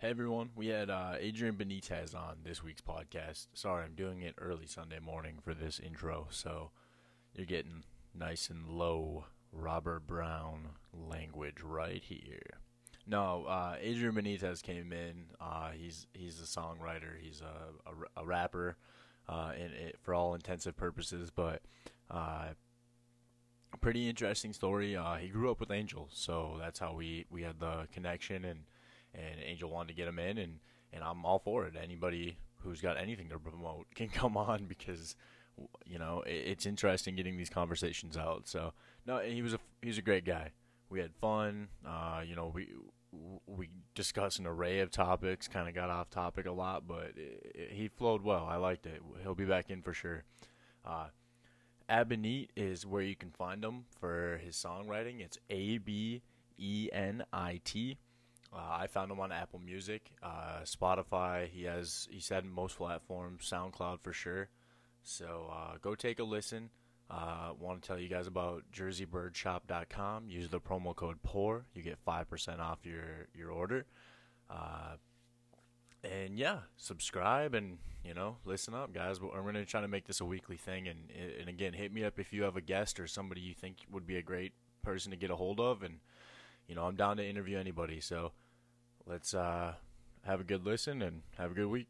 Hey everyone, we had uh, Adrian Benitez on this week's podcast. Sorry, I'm doing it early Sunday morning for this intro, so you're getting nice and low Robert Brown language right here. No, uh, Adrian Benitez came in. Uh, he's he's a songwriter. He's a, a, a rapper, uh, in it, for all intensive purposes. But uh, pretty interesting story. Uh, he grew up with Angel, so that's how we, we had the connection, and and Angel wanted to get him in, and and I'm all for it. Anybody who's got anything to promote can come on because you know it, it's interesting getting these conversations out. So no, he was a he was a great guy. We had fun. Uh, you know we we discussed an array of topics. Kind of got off topic a lot, but it, it, he flowed well. I liked it. He'll be back in for sure. Uh, Abenit is where you can find him for his songwriting. It's A B E N I T. Uh, I found him on Apple Music, uh, Spotify. He has he said most platforms, SoundCloud for sure. So uh, go take a listen. Uh, want to tell you guys about JerseyBirdShop.com. Use the promo code POUR. You get five percent off your your order. Uh, and yeah, subscribe and you know listen up, guys. We're going to try to make this a weekly thing. And and again, hit me up if you have a guest or somebody you think would be a great person to get a hold of. And you know, I'm down to interview anybody. So let's uh, have a good listen and have a good week.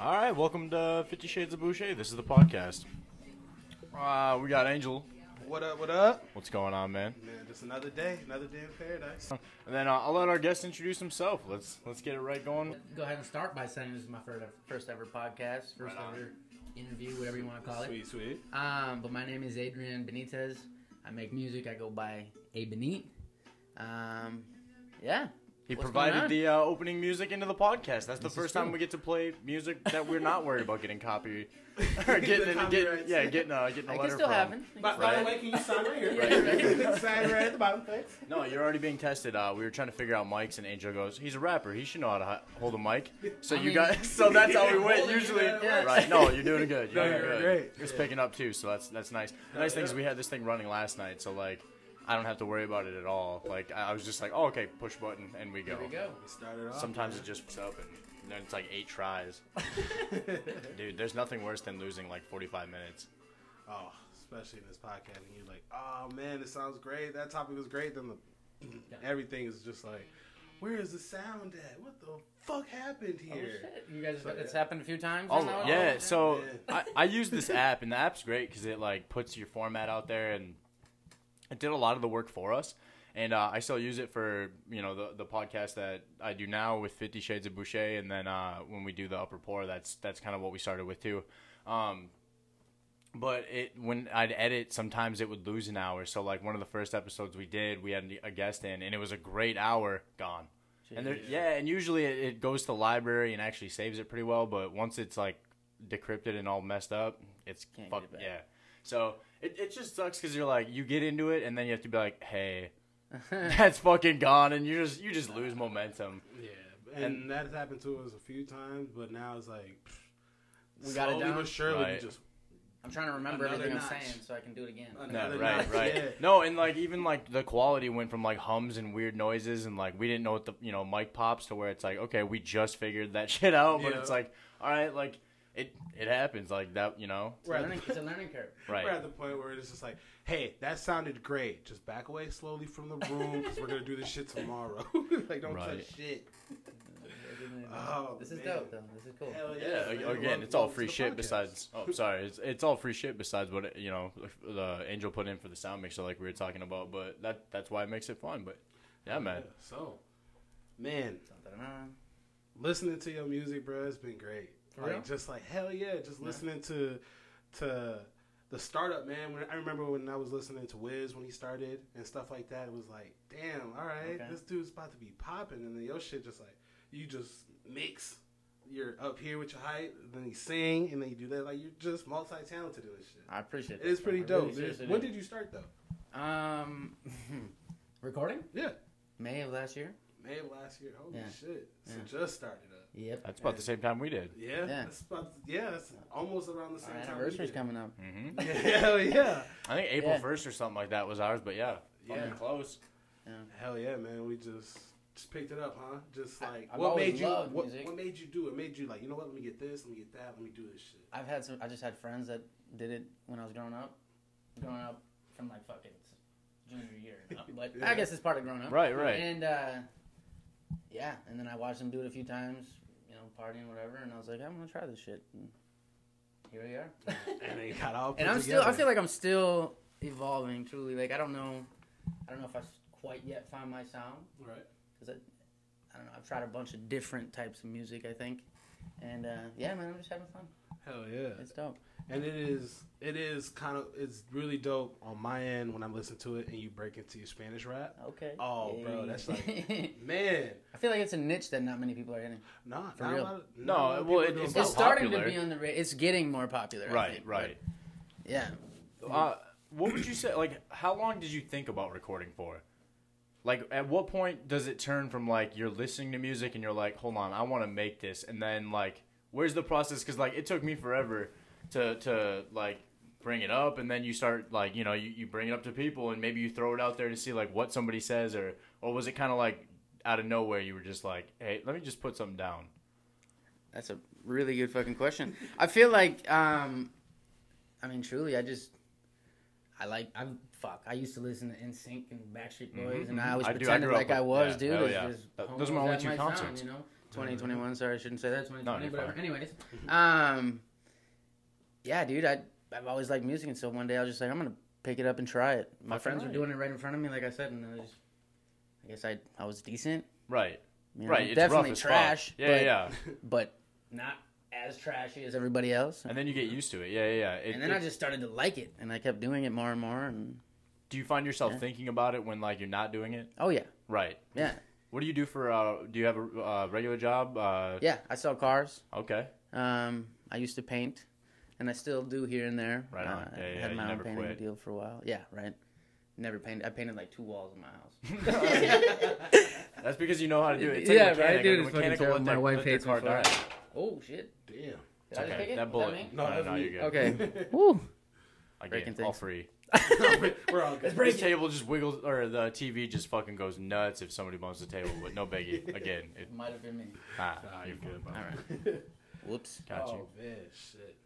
All right, welcome to Fifty Shades of Boucher. This is the podcast. Uh, we got Angel. What up? What up? What's going on, man? Man, just another day, another day in paradise. And then uh, I'll let our guest introduce himself. Let's let's get it right going. Go ahead and start by saying this is my first, first ever podcast, first Right ever interview, whatever you want to call it. Sweet, sweet. Um, but my name is Adrian Benitez. I make music. I go by A Benit. Um, yeah. He What's provided the uh, opening music into the podcast. That's the This is first time we get to play music that we're not worried about getting copy or getting, getting yeah getting uh, getting a It letter can still from. happen. By, Right. by the way, can you sign right here? Right, right. sign right at the bottom, thanks. No, you're already being tested. Uh, we were trying to figure out mics, and Angel goes, "He's a rapper. He should know how to hold a mic." So I you mean- got so that's how we went. Usually, yeah. right? No, you're doing good. You're No, doing you're good. great. It's picking up too, so that's that's nice. The nice thing is we had this thing running last night, so like I don't have to worry about it at all. Like I I was just like, "Oh, okay, push button, and we go." There we go. We started off. Sometimes it just fucks up, and then it's like eight tries. Dude, there's nothing worse than losing like 45 minutes. Oh, especially in this podcast, and you're like, oh man, it sounds great. That topic was great. Then the, everything is just like, where is the sound at? What the fuck happened Oh, here? shit. You guys, So, it's yeah. happened a few times. Oh now? yeah, Oh, so. I, I use this app, and the app's great because it like puts your format out there, and it did a lot of the work for us. And uh, I still use it for you know the the podcast that I do now with Fifty Shades of Boucher, and then uh, when we do the Upper Pour, that's that's kind of what we started with too. Um, but it when I'd edit, sometimes it would lose an hour. So like one of the first episodes we did, we had a guest in, and it was a great hour gone. And there, yeah, and usually it, it goes to the library and actually saves it pretty well. But once it's like decrypted and all messed up, it's Can't fuck yeah. So it, it just sucks because you're like you get into it and then you have to be like, hey, that's fucking gone, and you just you just lose momentum. Yeah, and, that has happened to us a few times, but now it's like, We got it slowly down? but surely, Right. we just I'm trying to remember Another everything notch. I'm saying so I can do it again. No, right, notch, right. yeah. No, and like even like the quality went from like hums and weird noises, and like we didn't know what the you know mic pops to where it's like okay, we just figured that shit out, but Yeah. it's like all right, like it it happens like that, you know, It's, a Right. learning, it's a learning curve. right? We're at the point where it's just like, hey, that sounded great. Just back away slowly from the room because we're gonna do this shit tomorrow. like, don't Right. touch shit. Oh, oh, this is man. dope, though. This is cool. Hell Yeah, yeah. again, it's all free shit podcast. besides. Oh, sorry, it's it's all free shit besides what you know the angel put in for the sound mixer, like we were talking about. But that that's why it makes it fun. But yeah, man, So, man, listening to your music, bro, it's been great. Like, just like hell yeah, just listening to to the startup, man. When I remember when I was listening to Wiz when he started and stuff like that, it was like, damn, all right, Okay. this dude's about to be popping, and then your shit just like you just mix. You're up here with your height, then you sing, and then you do that. Like you're just multi talented in this shit. I appreciate it. It is pretty really dope. dude. when did you start though? Um, recording Yeah, May of last year. May of last year. Holy Yeah. shit! So Yeah. just started up. Yep. That's about the same time we did. Yeah, Yeah. That's about, yeah, that's almost around the Our same time. we anniversary's coming up. hmm Hell yeah. I think April Yeah. first or something like that was ours, but yeah, Yeah. fucking close. Hell yeah, man. We just just picked it up, huh? Just I- like I've what always made you loved what, music. what made you do it? Made you like, you know what, let me get this, let me get that, let me do this shit. I've had some. I just had friends that did it when I was growing up. Growing up from like fucking junior year, but Yeah. I guess it's part of growing up. Right, right. And uh, yeah, and then I watched them do it a few times, you know, partying whatever, and I was like, I'm gonna try this shit. And here we are. And they got all put and I'm together. still. I feel like I'm still evolving. Truly, like I don't know. I don't know if I quite yet found my sound right. because I, I don't know. I've tried a bunch of different types of music. I think, and uh, yeah, man, I'm just having fun. Hell yeah. It's dope. And it is it is kind of it's really dope on my end when I'm listening to it and you break into your Spanish rap. Okay. Oh, bro, that's like- man. I feel like it's a niche that not many people are hitting. nah, For not real. of, No, not a lot of well, it- it's. It's starting popular. to be on the. Ra- it's getting more popular. Right, think, right. but Yeah. Uh, what would you say? Like, how long did you think about recording for? Like, at what point does it turn from like you're listening to music and you're like, hold on, I want to make this, and then like, where's the process? Because like, it took me forever to to like bring it up, and then you start like, you know, you, you bring it up to people, and maybe you throw it out there to see like what somebody says, or or was it kind of like out of nowhere you were just like, hey, let me just put something down. That's a really good fucking question. I feel like, um, I mean, truly, I just, I like, I'm fuck. I used to listen to NSYNC and Backstreet Boys, and I always I I pretended grew like I was, yeah, dude. It's yeah. just those are my only two my concerts. sound, you know, 2021. Sorry, I shouldn't say that. 2020, you're but anyways, um, yeah, dude, I I've always liked music, and so one day I was just like, I'm gonna pick it up and try it. My Fucking friends were doing it right in front of me, like I said, and I, just, I guess I I was decent. Right, You know, right. It's definitely trash. Yeah, but, yeah. but not as trashy as everybody else. And then you get used to it. Yeah, yeah. yeah. It- and then it- I just started to like it, and I kept doing it more and more. And Do you find yourself Yeah. thinking about it when like you're not doing it? oh yeah, Right. yeah, What do you do for? Uh, do you have a uh, regular job? Uh, yeah. I sell cars. Okay. Um, I used to paint, and I still do here and there. Right on. Uh, Yeah, I yeah, had my own painting quit. deal for a while. Yeah, right. Never painted. I painted like two walls in my house. That's because you know how to do it. It's Yeah, like a right, mechanic. dude, A it's fucking terrible. My wife let their hates me car for it. die. oh shit! Damn. Did It's I just okay. pick it? That Was bullet. me? No, No, that's no, me. you're good. Okay. Woo. Again, Breaking all free. We're all good. This table just wiggles, or the TV just fucking goes nuts if somebody bumps the table, but no biggie. Again, it, Might have been me. ah, Nah, you're good. All right. Whoops. Got you. oh, man, shit.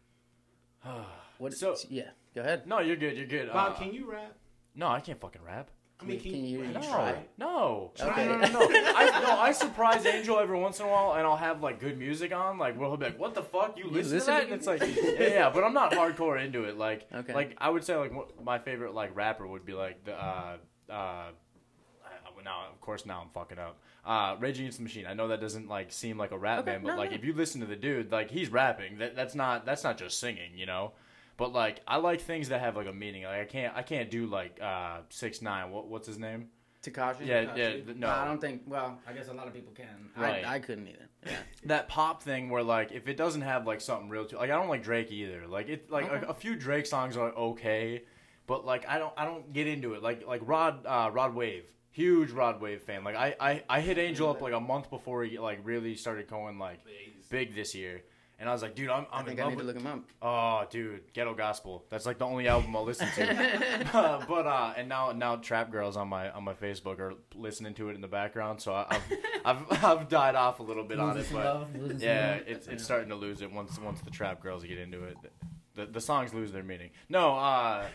What? So- yeah. Go ahead. No, you're good. You're good. Bob, Uh, can you rap? no, I can't fucking rap. I mean, can, Can you- you, you No, try? no, Okay. no, no, no, no. I, no, I surprise Angel every once in a while, and I'll have like good music on. Like, we'll be like, "What the fuck? You, listen, listen to that?" to And it's like, yeah, yeah, but I'm not hardcore into it. Like, Okay. like I would say, like what, my favorite like rapper would be like the. uh uh now, of course, now I'm fucking up. Uh, Rage Against the Machine. I know that doesn't like seem like a rap Okay, band, but no, like no. if you listen to the dude, like he's rapping. That that's not that's not just singing, you know. But like I like things that have like a meaning. Like I can't I can't do like uh six nine. What what's his name? Tekashi. Yeah, Tekashi. yeah. th- No, I don't think. Well, I guess a lot of people can. Right. I, I couldn't either. Yeah. that pop thing where like if it doesn't have like something real to like I don't like Drake either. Like it like Okay. a, a few Drake songs are okay, but like I don't I don't get into it. Like like Rod uh, Rod Wave, huge Rod Wave fan. Like I, I I hit Angel up like a month before he like really started going like big this year. And I was like, dude, I'm, I I'm in I love need to look him up. Oh, dude, Ghetto Gospel. That's like the only album I'll listen to. Uh, but uh, and now now Trap Girls on my on my Facebook are listening to it in the background. So I, I've, I've I've died off a little bit on it, but love, yeah, love. it's it's starting to lose it once once the trap girls get into it. The the songs lose their meaning. No, uh,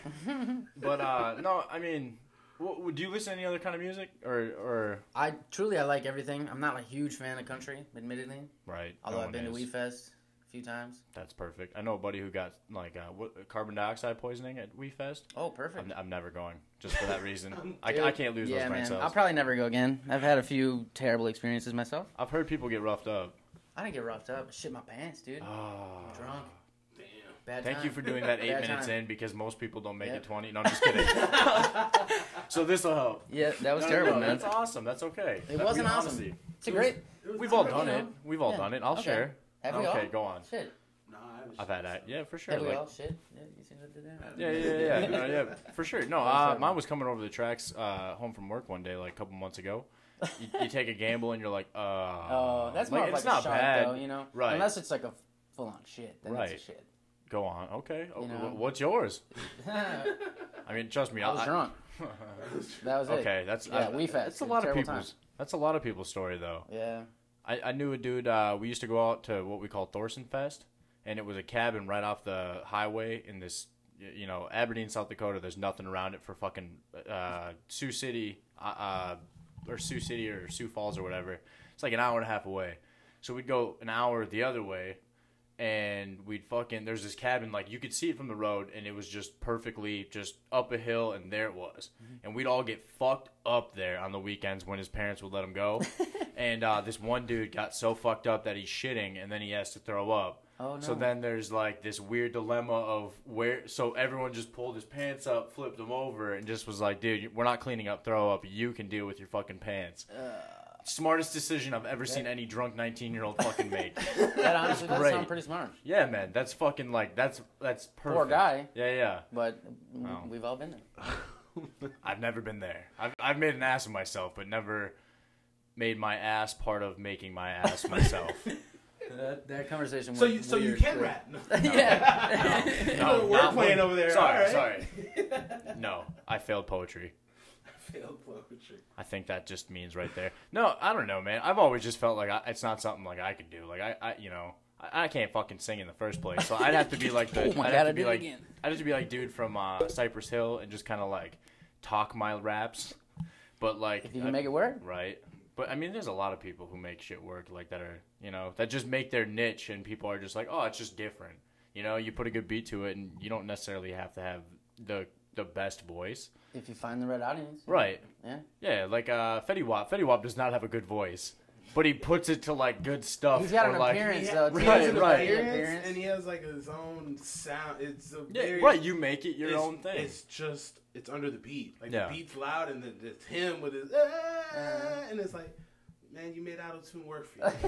but uh, no, I mean, w- w- do you listen to any other kind of music or or I truly I like everything. I'm not a huge fan of country, admittedly. right? Although no I've been to is. WeFest a few times. That's perfect. I know a buddy who got like uh, what, carbon dioxide poisoning at WeFest. Oh, perfect. I'm, I'm never going just for that reason. I, I can't lose yeah, those brain man. cells. I'll probably never go again. I've had a few terrible experiences myself. I've heard people get roughed up. I didn't get roughed up. I shit my pants, dude. Oh, Drunk. Damn. Bad Thank time. you for doing that eight Bad minutes time. in because most people don't make Yep. it 20. No, I'm just kidding. so this will help. Yeah, that was No, no, terrible, no, man. That's awesome. That's okay. It That- wasn't we- awesome. honestly, It's a great. We've all You done know. it. We've all Yeah. done it. I'll Okay. share. Have we okay, all? go on. Shit. No, I haven't I've had that. Yeah, for sure. Have we Like- all? Shit. Yeah, you seen what I did there? Yeah, yeah, yeah, no, yeah, for sure. No, uh, mine was coming over the tracks uh, home from work one day, like a couple months ago. You, you take a gamble and you're like, uh, Oh, that's more like, of like it's not shot, bad. though, you know? Right. Unless it's like a full on shit. Then Right. it's a shit. Go on, okay. You know? What's yours? I mean, trust me, I was I, drunk. That was it. okay, that's Yeah, I, we fast. That's a lot of terrible people's. That's a lot of people's story though. Yeah. I, I knew a dude. Uh, we used to go out to what we call Thorson Fest, and it was a cabin right off the highway in this, you know, Aberdeen, South Dakota. There's nothing around it for fucking uh, Sioux City, uh, uh, or Sioux City or Sioux Falls or whatever. It's like an hour and a half away. So we'd go an hour the other way, and we'd fucking. There's this cabin like you could see it from the road, and it was just perfectly just up a hill, and there it was. And we'd all get fucked up there on the weekends when his parents would let him go. and uh, this one dude got so fucked up that he's shitting, and then he has to throw up. Oh, no. So then there's like this weird dilemma of where. So everyone just pulled his pants up, flipped him over, and just was like, "Dude, we're not cleaning up throw up. You can deal with your fucking pants." Smartest decision I've ever seen any drunk 19 year old fucking make. That honestly does great. sound pretty smart. Yeah, man, that's fucking like that's that's perfect. Poor guy. Yeah, yeah. But Oh. we've all been there. I've never been there. I've I've made an ass of myself, but never made my ass part of making my ass myself. That, that conversation. So went you so you weird can quick. rap. yeah. No, We're not playing one- over there. Sorry, All sorry. No, I failed poetry. Failed. I think that just means right there. No, I don't know, man. I've always just felt like I, it's not something like I could do. Like I, I you know, I, I can't fucking sing in the first place. So I'd have to be like the. Oh my I'd God, have I to be did it like. again. I'd have to be like dude from uh, Cypress Hill and just kind of like talk my raps, but like If you can I- make it work. right. But I mean, there's a lot of people who make shit work like that are you know that just make their niche, and people are just like, oh, it's just different. You know, you put a good beat to it, and you don't necessarily have to have the the best voice. If you find the right audience. Right. Yeah. Yeah, like uh, Fetty Wap. Fetty Wap does not have a good voice, but he puts it to like good stuff. He's got or, an like, appearance, He though. too. Right, right. appearance, Appearance. and he has like his own sound. It's a Yeah, very right. You make it your own thing. It's just it's under the beat. Like Yeah. the beat's loud, and then it's him with his ah, and it's like, man, you made auto tune work for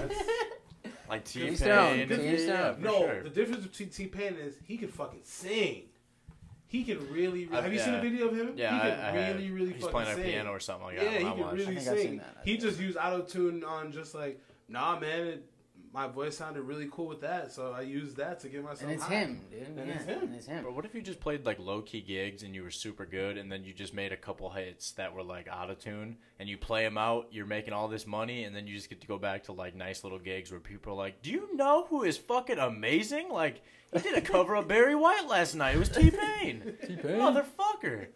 you. Like T each their own, Pain. to each their own. no, sure. the difference between T Pain is he can fucking sing. He can really. really. Have have you seen a video of him? Yeah, he can I, I have. really, really He's fucking playing a piano or something like that. Yeah, he I can watched. really I think I've sing. that, He just used auto tune on just like, nah, man, it, my voice sounded really cool with that, so I used that to get myself. And it's high. him, dude. And yeah. it's him. And it's him. But what if you just played like low key gigs and you were super good, and then you just made a couple hits that were like out of tune, and you play them out, you're making all this money, and then you just get to go back to like nice little gigs where people are like, "Do you know who is fucking amazing? Like he did a cover of Barry White last night. It was T Pain, T Pain, motherfucker."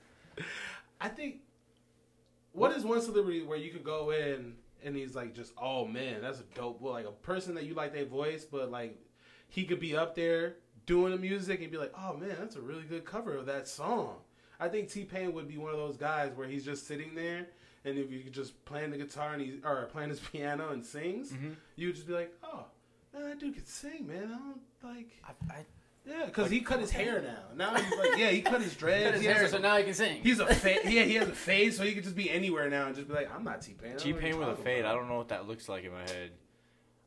I think. What is one celebrity where you could go in and he's like just oh man that's a dope well, like a person that you like their voice but like he could be up there doing the music and be like oh man that's a really good cover of that song. I think T Pain would be one of those guys where he's just sitting there and if you could just playing the guitar and he or playing his piano and sings, mm-hmm. you would just be like oh man that dude can sing man I don't like I, I, yeah because he cut his hair now now he's like yeah he cut his dreads cut his he hair, like, so now he can sing. He's a fade. Yeah, he has a fade, so he could just be anywhere now and just be like, "I'm not T Pain." T Pain with a fade. I don't know what that looks like in my head.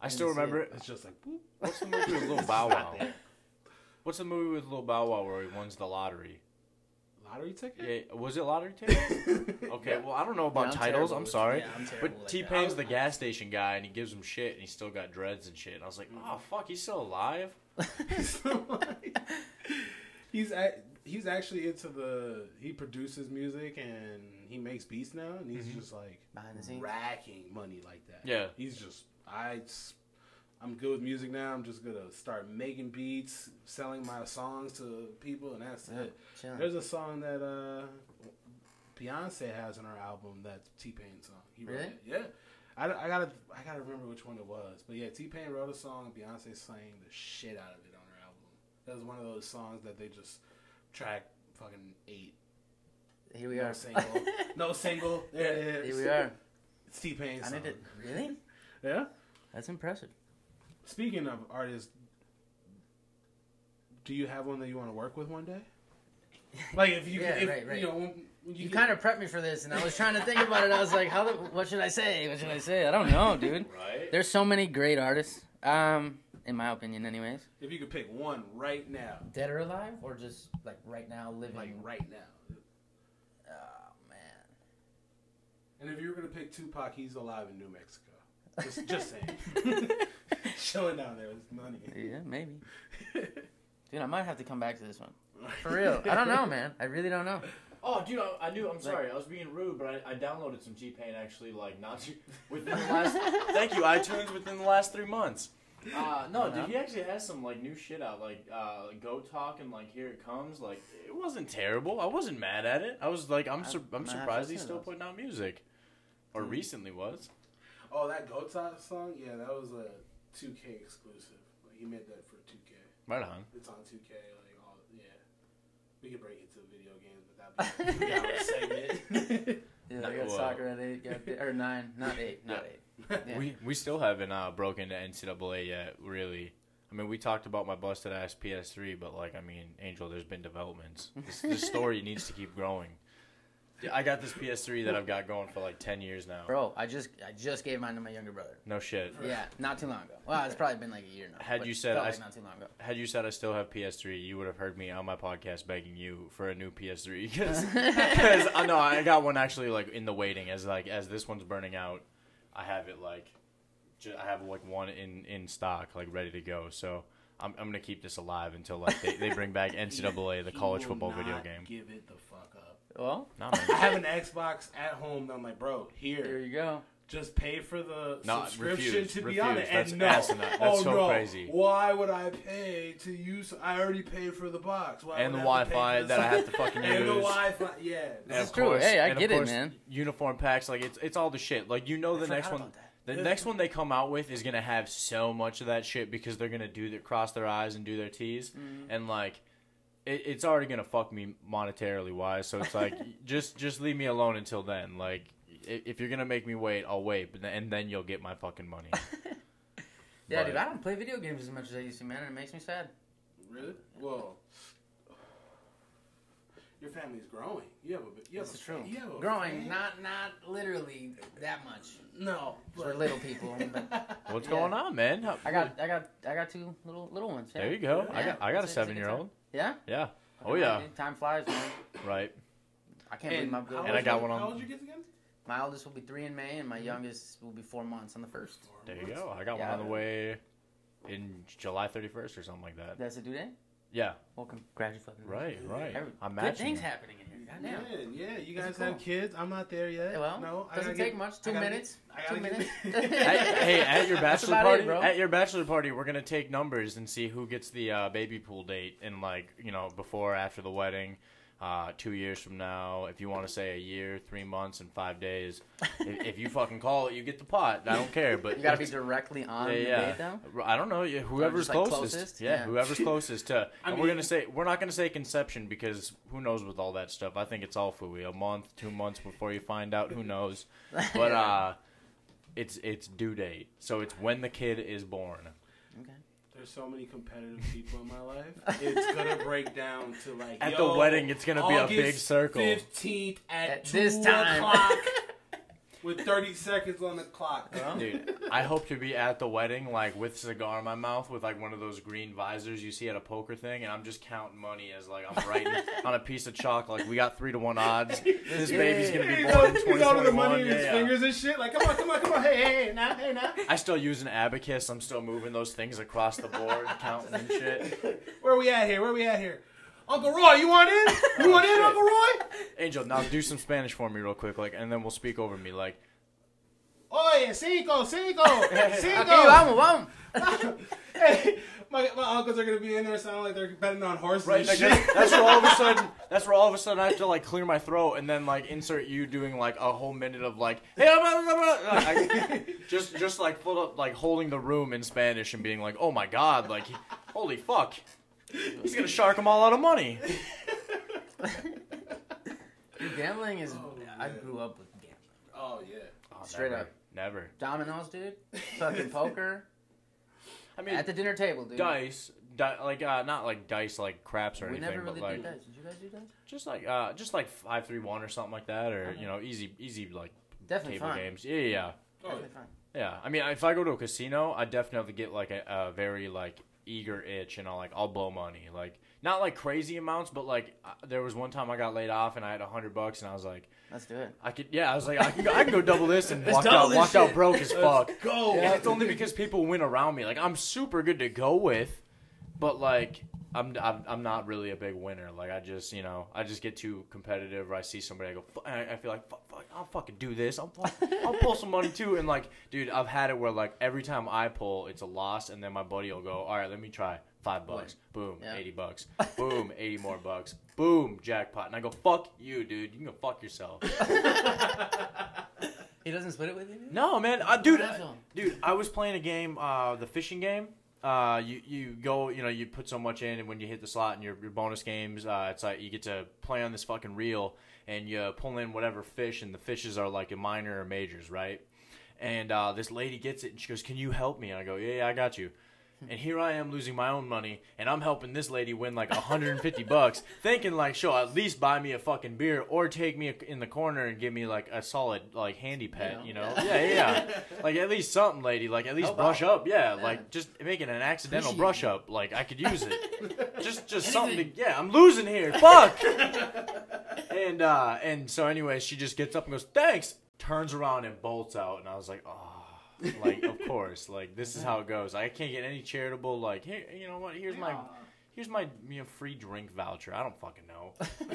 I still remember it. it. It's just like, boop. What's the movie with Lil Bow Wow? What's the movie with Lil Bow Wow where he wins the lottery? Lottery ticket. Yeah, was it lottery ticket? Okay, well I don't know about Yeah, I'm titles. I'm sorry, yeah, I'm but T Pain's the gas station guy, and he gives him shit, and he's still got dreads and shit. And I was like, oh fuck, he's still alive. So, like, he's a, he's actually into the. He produces music and he makes beats now, and he's mm-hmm. just like Behind the racking money like that. Yeah. he's just I. I'm good with music now. I'm just gonna start making beats, selling my songs to people, and that's Yeah, it. chilling. There's a song that uh, Beyonce has on her album that T Pain song. He wrote Really? it. Yeah. I, I gotta I gotta remember which one it was, but yeah, T Pain wrote a song. Beyonce sang the shit out of it on her album. That was one of those songs that they just track fucking eight. Here we no are. single, no single. Yeah, yeah, yeah. Here we are. It's T Pain. I song. need to. Really? Yeah. That's impressive. Speaking of artists do you have one that you want to work with one day? Like if you, Yeah, if, right, right. you know, when, when You kind of prepped me for this, and I was trying to think about it. I was like, "How? The, what should I say? What should I say? I don't know, dude." Right? There's so many great artists, um, in my opinion, anyways. if you could pick one right now, Dead or alive, or just like right now living. like right now, Oh man. and if you were gonna pick Tupac, he's alive in New Mexico. Just, just saying, chilling down there with money. Yeah, maybe. Dude, I might have to come back to this one. For real. I don't know, man. I really don't know. Oh, dude, I, I knew. I'm sorry. I was being rude, but I, I downloaded some T Pain actually, like not too, within the last. thank you, iTunes. Within the last three months. Uh, no, dude, he actually has some like new shit out, like uh, Goat Talk and like Here It Comes. Like it wasn't terrible. I wasn't mad at it. I was like, I'm I- sur- I'm might have to surprised he's still putting out music, or recently was. Oh, that Goat song, yeah, that was a 2K exclusive. Like he made that for 2K. Right on. It's on 2K. Like all, yeah. We could break it to video games, but that'd be a segment. Yeah, Not- I got well- soccer at eight, got, or nine, not eight, not eight. Yeah. We we still haven't uh, broken to NCAA yet, really. I mean, we talked about my busted ass PS3, but like, I mean, Angel, there's been developments. This, this story needs to keep growing. Yeah, I got this PS3 that I've got going for like ten years now. Bro, I just I just gave mine to my younger brother. No shit. Yeah, not too long ago. Well, it's probably been like a year now. Had you said I- like not too long ago. Had you said I still have PS3, you would have heard me on my podcast begging you for a new PS3 because I know I got one actually like in the waiting as like as this one's burning out, I have it like, ju- I have like one in in stock like ready to go. So I'm I'm gonna keep this alive until like they, they bring back NCAA the He college will football video game. Give it the fuck up. Well, Nah, I have an Xbox at home. That I'm like, bro, here here, you go. just pay for the No, subscription refuse, to be refuse. on it. That's and no, asinine. That's oh so no, crazy. why would I pay to use? I already paid for the box. Why And the I have to pay Wi-Fi that I have to fucking use. and the. Wi-Fi, yeah. And This of is true. Hey, I and of get it, man. Uniform packs, like it's it's all the shit. Like you know, the forgot next one, about that. the Yeah. next one they come out with is gonna have so much of that shit because they're gonna do their cross their eyes and do their T's, Mm-hmm. and like it, it's already gonna fuck me monetarily wise. So it's like just just leave me alone until then. Like i- if you're gonna make me wait, I'll wait, but then, and then you'll get my fucking money. Yeah, But- dude, I don't play video games as much as I used to, man, and it makes me sad. Really? Well, your family's growing. You have a bit. You have This a, is true. You have a Growing, fam- not not literally that much. no. For little people. But What's Yeah. going on, man? How- I got I got I got two little little ones. Yeah. There you go. I Yeah, got I got a it's it's seven year old. Yeah. Yeah. Oh yeah. dude, Time flies, man. Right. I can't believe my how. And I got one on- How old your kids again? My oldest will be three in May, and my mm-hmm. youngest will be four months on the first. There you go. I got Yeah. one on the way in July 31st or something like that. That's a due date. Yeah. Well, congratulations. Right. Right. Every- I'm Good things you. happening in here. Goddamn. Yeah, yeah. You guys cool. have kids. I'm not there yet. Well, no, I doesn't gotta take get- much. Two gotta minutes. get- Two minutes. At- hey, at your bachelor party, it, at your bachelor party, we're gonna take numbers and see who gets the uh, baby pool date in like you know before or after the wedding, uh, two years from now. If you want to say a year, three months, and five days, if, if you fucking call it, you get the pot. I don't care, but You gotta be directly on yeah, the yeah. date, though. I don't know. yeah, Whoever's just, like, closest. closest? Yeah, Yeah. whoever's closest to. I and we're gonna say we're not gonna say conception because who knows with all that stuff. I think it's all fooey. A month, two months before you find out. Who knows? But uh, it's it's due date. So it's when the kid is born. Okay. There's so many competitive people in my life. It's gonna break down to like At yo, the wedding, it's gonna be a big circle. 15th at, At two this time. o'clock with 30 seconds on the clock. Dude, I hope to be at the wedding, like with cigar in my mouth, with like one of those green visors you see at a poker thing, and I'm just counting money as like I'm writing on a piece of chalk. Like we got three to one odds. This baby's gonna be He's born all- in he's all of the money in Yeah, his yeah. fingers and shit. Like, come on, come on, come on. Hey, hey, hey, now, hey, now. I still use an abacus. I'm still moving those things across the board, counting and shit. Where are we at here? Where are we at here? Uncle Roy, you want in? You oh, want in. Uncle Roy? Angel, now do some Spanish for me real quick, like, and then we'll speak over me, like. Oye, cinco, cinco, cinco. vamos, vamos. hey, my, my uncles are gonna be in there sounding like they're betting on horses Right, and like, shit. that's, that's where all of a sudden, that's where all of a sudden I have to like clear my throat and then like insert you doing like a whole minute of like, hey, blah, blah, blah. I- just just like full up like holding the room in Spanish and being like, oh my god, like, holy fuck, he's gonna shark them all out of money. Dude, gambling is. Oh, I man. grew up with gambling. oh yeah. Oh, Straight never, up. never. Dominoes, dude. Fucking poker. I mean, At the dinner table, dude. dice, di- like uh, not like dice like craps or anything. we anything, never really but like did dice. Did you guys do dice? just like uh, just like five three one or something like that, or you know, easy easy like Definitely table fun. games. Yeah, yeah, yeah. Oh, Definitely fun. Yeah, I mean, if I go to a casino, I definitely get like a, a very like eager itch, and I'll like I'll blow money, like not like crazy amounts, but like uh, there was one time I got laid off and I had a hundred bucks, and I was like, Let's do it. I could, yeah, I was like, I can go, I can go double this, and Let's walked out, this walked out broke as fuck. Go. And it's only because people win around me. Like I'm super good to go with, but like I'm, I'm I'm not really a big winner. Like I just you know I just get too competitive. Or I see somebody, I go, I I feel like fuck, fuck, I'll fucking do this. I'll I'll pull some money too. And like, dude, I've had it where like every time I pull, it's a loss, and then my buddy will go, all right, let me try. Five bucks, boom, Yeah. eighty bucks, boom, eighty more bucks, boom, jackpot, and I go, "Fuck you, dude! You can go fuck yourself." He doesn't split it with you? dude? No, man, uh, dude, What an asshole. Dude, I was playing a game, uh, the fishing game. Uh, you you go, you know, you put so much in, and when you hit the slot in your, your bonus games, uh, it's like you get to play on this fucking reel, and you pull in whatever fish, and the fishes are like a minor or majors, right? And uh, this lady gets it, and she goes, "Can you help me?" And I go, "Yeah, yeah, I got you." And here I am losing my own money, and I'm helping this lady win like 150 bucks, thinking like she'll at least buy me a fucking beer or take me in the corner and give me like a solid like handy pet, you know? Yeah. Yeah, yeah, yeah. like at least something, lady. Like at least Help brush out. up. Yeah, Yeah. like just making an accidental Appreciate brush up. Like I could use it. just just Anything. something to yeah. I'm losing here. Fuck. and uh and so anyway, she just gets up and goes thanks. Turns around and bolts out, and I was like, oh. Like of course, like this is how it goes. I can't get any charitable. Like here, you know what? Here's my here's my you know, free drink voucher. I don't fucking know.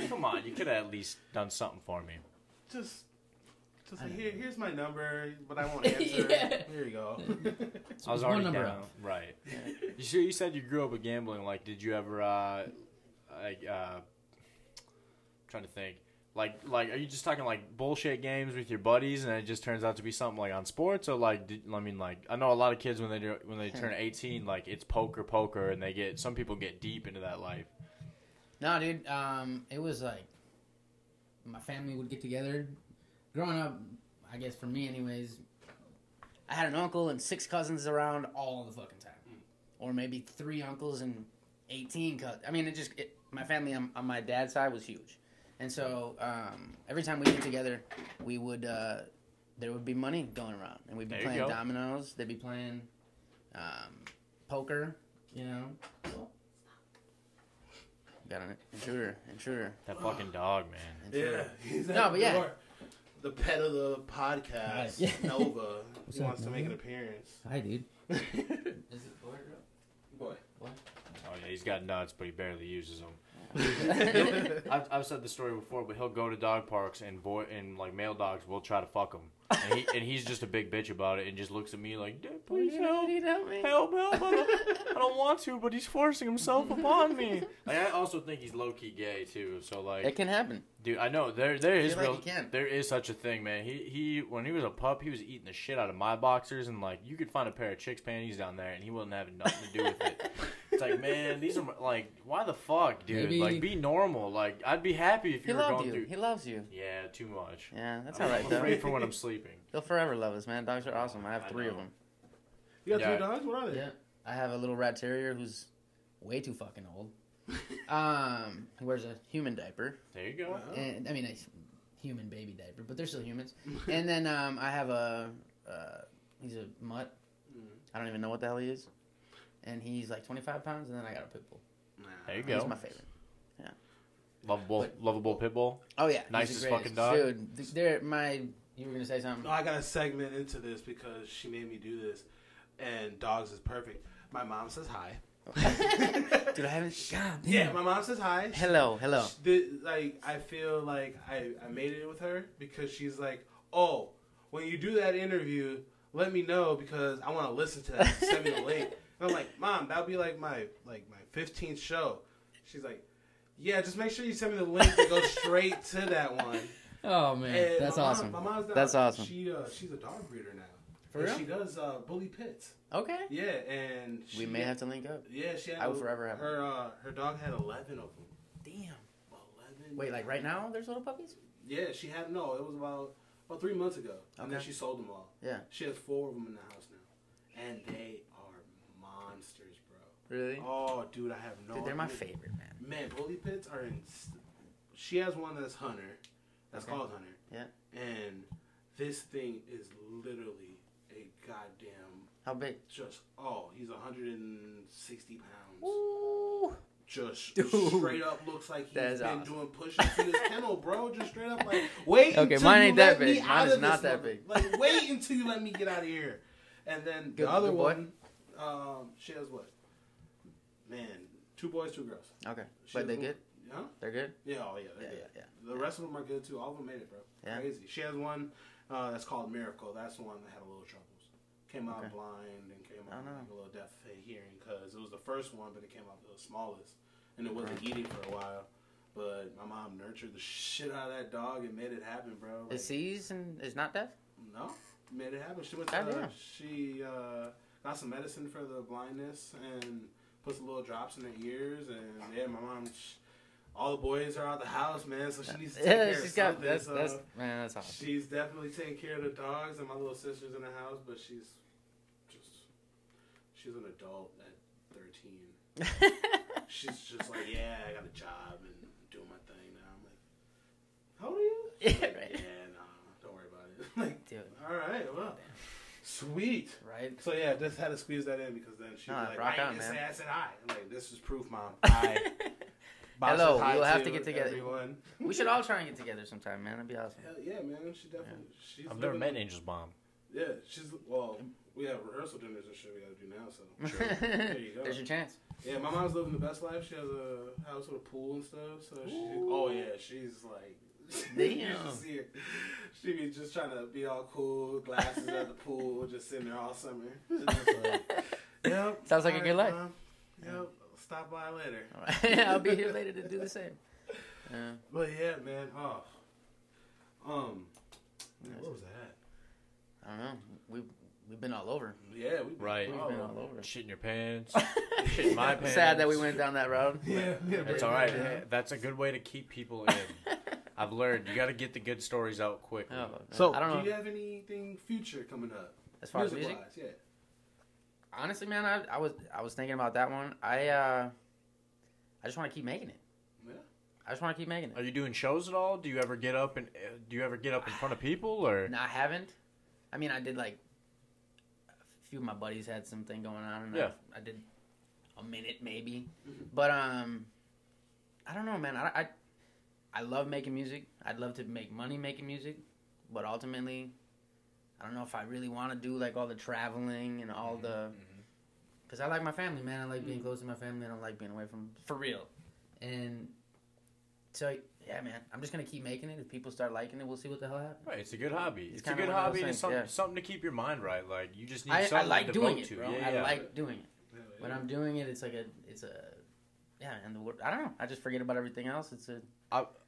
Come on, you could have at least done something for me. Just, just like, here, here's my number, but I won't answer. Yeah. Here you go. I was already number down. up. Right. You sure you said you grew up with gambling? Like, did you ever? uh like, uh Trying to think. Like, like, are you just talking like bullshit games with your buddies, and it just turns out to be something like on sports, or like, did, I mean, like, I know a lot of kids when they do, when they turn eighteen, like it's poker, poker, and they get some people get deep into that life. No, dude. Um, it was like my family would get together. Growing up, I guess for me, anyways, I had an uncle and six cousins around all the fucking time, or maybe three uncles and eighteen cousins. I mean, it just it, my family on, on my dad's side was huge, and so um, every time we get together, we would uh, there would be money going around, and we'd be There playing dominoes. They'd be playing um, poker. You know. Got an intruder, intruder. That fucking dog, man. intruder. Yeah, he's No, the but yeah. door. The pet of the podcast, Yeah. Nova, What's he up, wants to make an appearance. Hi, dude. Is it boy Boy. Oh yeah, he's got nuts, but he barely uses them. Or I've, I've said the story before, but he'll go to dog parks and boy and like male dogs will try to fuck him, and, he, and he's just a big bitch about it and just looks at me like, "Dad, please help, help me? help, help! I don't, I don't want to, but he's forcing himself upon me." Like, I also think he's low key gay too. So like, It can happen. Dude, I know there there is feel like real there is such a thing, man. He he when he was a pup, he was eating the shit out of my boxers, and like you could find a pair of chicks panties down there, and he wasn't having nothing to do with it. It's like, man, these are like, why the fuck, dude? Maybe- Like, be normal. Like, I'd be happy if He you were loved going you. through. He loves you. Yeah, too much. Yeah, that's I'm all right though. afraid for when I'm sleeping. He'll forever love us, man. Dogs are awesome. I have I three of them. You got Yeah. three dogs? What are they? Yeah, I have a little rat terrier who's way too fucking old. Um, wears a human diaper, There you go. And I mean a human baby diaper, but they're still humans. and then um, I have a uh, he's a mutt. Mm. I don't even know what the hell he is, and he's like 25 pounds. And then I got a pit bull. There you go. He's my favorite. Lovable, But- lovable pit bull. Oh yeah, he's the Nicest greatest. fucking dog. dude. th- They're my. You were gonna say something? No, I got a segment into this because she made me do this, and dogs is perfect. My mom says hi. Dude, I haven't. God Yeah, my mom says hi. Hello, hello. The, like I feel like I, I made it with her because she's like, oh, when you do that interview, let me know because I want to listen to that. Send me the link. And I'm like, mom, that'll be like my like my 15th show. She's like, yeah, just make sure you send me the link that goes straight to that one. Oh man, And that's my mom- awesome. my mom's not, That's awesome. She uh, she's a dog breeder now. For real? She does uh, bully pits. Okay. Yeah, and she, We may have to link up. Yeah, she had. I will a- forever have her. Uh, her dog had 11 of them. Damn. 11. Wait, like right now, there's little puppies? Yeah, she had no. It was about about three months ago, and then she sold them all. Yeah. She has four of them in the house now, and they are monsters, bro. Really? Oh, dude, I have no. Dude, they're my favorite, man. Man, bully pits are in. She has one that's Hunter. That's Okay. called Hunter. Yeah. And this thing is literally a goddamn How big? just. Oh, he's 160 pounds. Ooh. Just Dude. straight up looks like he's been awesome. doing push-ups in his kennel, bro. Just straight up like, wait. Okay, until mine ain't that big. Mine is not that big. Like, wait until you let me get out of here. And then Good- the other one, um, she has what? Man, two boys, two girls. Okay. She But they one- good? Huh? They're good? Yeah, oh yeah, they're Yeah, good. yeah, The rest of them are good too. All of them made it, bro. Yeah. Crazy. She has one uh, that's called Miracle. That's the one that had a little troubles. Came out Okay. blind and came out like a little deaf hearing because it was the first one, but it came out the smallest, and it wasn't eating for a while. But my mom nurtured the shit out of that dog and made it happen, bro. It Like, sees and is not deaf? no, made it happen. She went. God To, damn. she uh, got some medicine for the blindness and put some little drops in her ears. And yeah, my mom. sh all the boys are out the house, man. So she needs to take Yeah, care she's of got something. that's so that's man, that's awesome. she's definitely taking care of the dogs, and my little sister's in the house. But she's she's an adult at thirteen. She's just like, yeah, I got a job and doing my thing now. I'm like, how old are you? Yeah, Like, right. Yeah, nah, don't worry about it. like, Dude. all right, well, sweet. Right? So yeah, just had to squeeze that in because then she Nah, was like, rock I on, didn't man. say I hi. I'm like, this is proof, mom. Hi. Hello, we'll have to get together. Everyone. we should all try and get together sometime, man. That'd be awesome. Hell yeah, man. She definitely. She's I've never met Angel's mom. Yeah, she's well. We have rehearsal dinners and shit we gotta do now. So there you go. There's your chance. Yeah, my mom's living the best life. She has a house with a pool and stuff. So she, oh yeah, she's like, Damn. see her. She be just trying to be all cool, glasses at the pool, just sitting there all summer. Like, yep. Sounds like a good life. Mom. Yep. Stop by later. Right. I'll be here later to do the same. Yeah. But yeah, man. Oh. Um. what was that? I don't know. We've we've been all over. Yeah, we Right. We've been all over. Shit in your pants. Shit in my pants. Sad that we went down that road. Yeah, yeah. It's all right. Hey, That's a good way to keep people in. I've learned you got to get the good stories out quickly. Oh, So, I don't know. do you have anything future coming up? as far as music, Music-wise, yeah. honestly, man, I, I was I was thinking about that one. I uh, I just want to keep making it. Yeah. I just want to keep making it. Are you doing shows at all? Do you ever get up and uh, do you ever get up in front of people or? No, I haven't. I mean, I did like a few of my buddies had something going on, and Yeah. I, I did a minute maybe. But um, I don't know, man. I, I I love making music. I'd love to make money making music, but ultimately, I don't know if I really want to do like all the traveling and all the. Mhm. Because I like my family, man. I like being close to my family. I don't like being away from for real. And so yeah, man. I'm just gonna keep making it. If people start liking it, we'll see what the hell happens. Right, it's a good hobby. It's It's, a good one of those hobby. and things, something, yeah. something to keep your mind right. Like you just need I, I something like to doing it, to. bro. Yeah, I yeah. like doing it. When. I'm doing it, it's like a, it's a, yeah, and the word, I don't know. I just forget about everything else. It's a,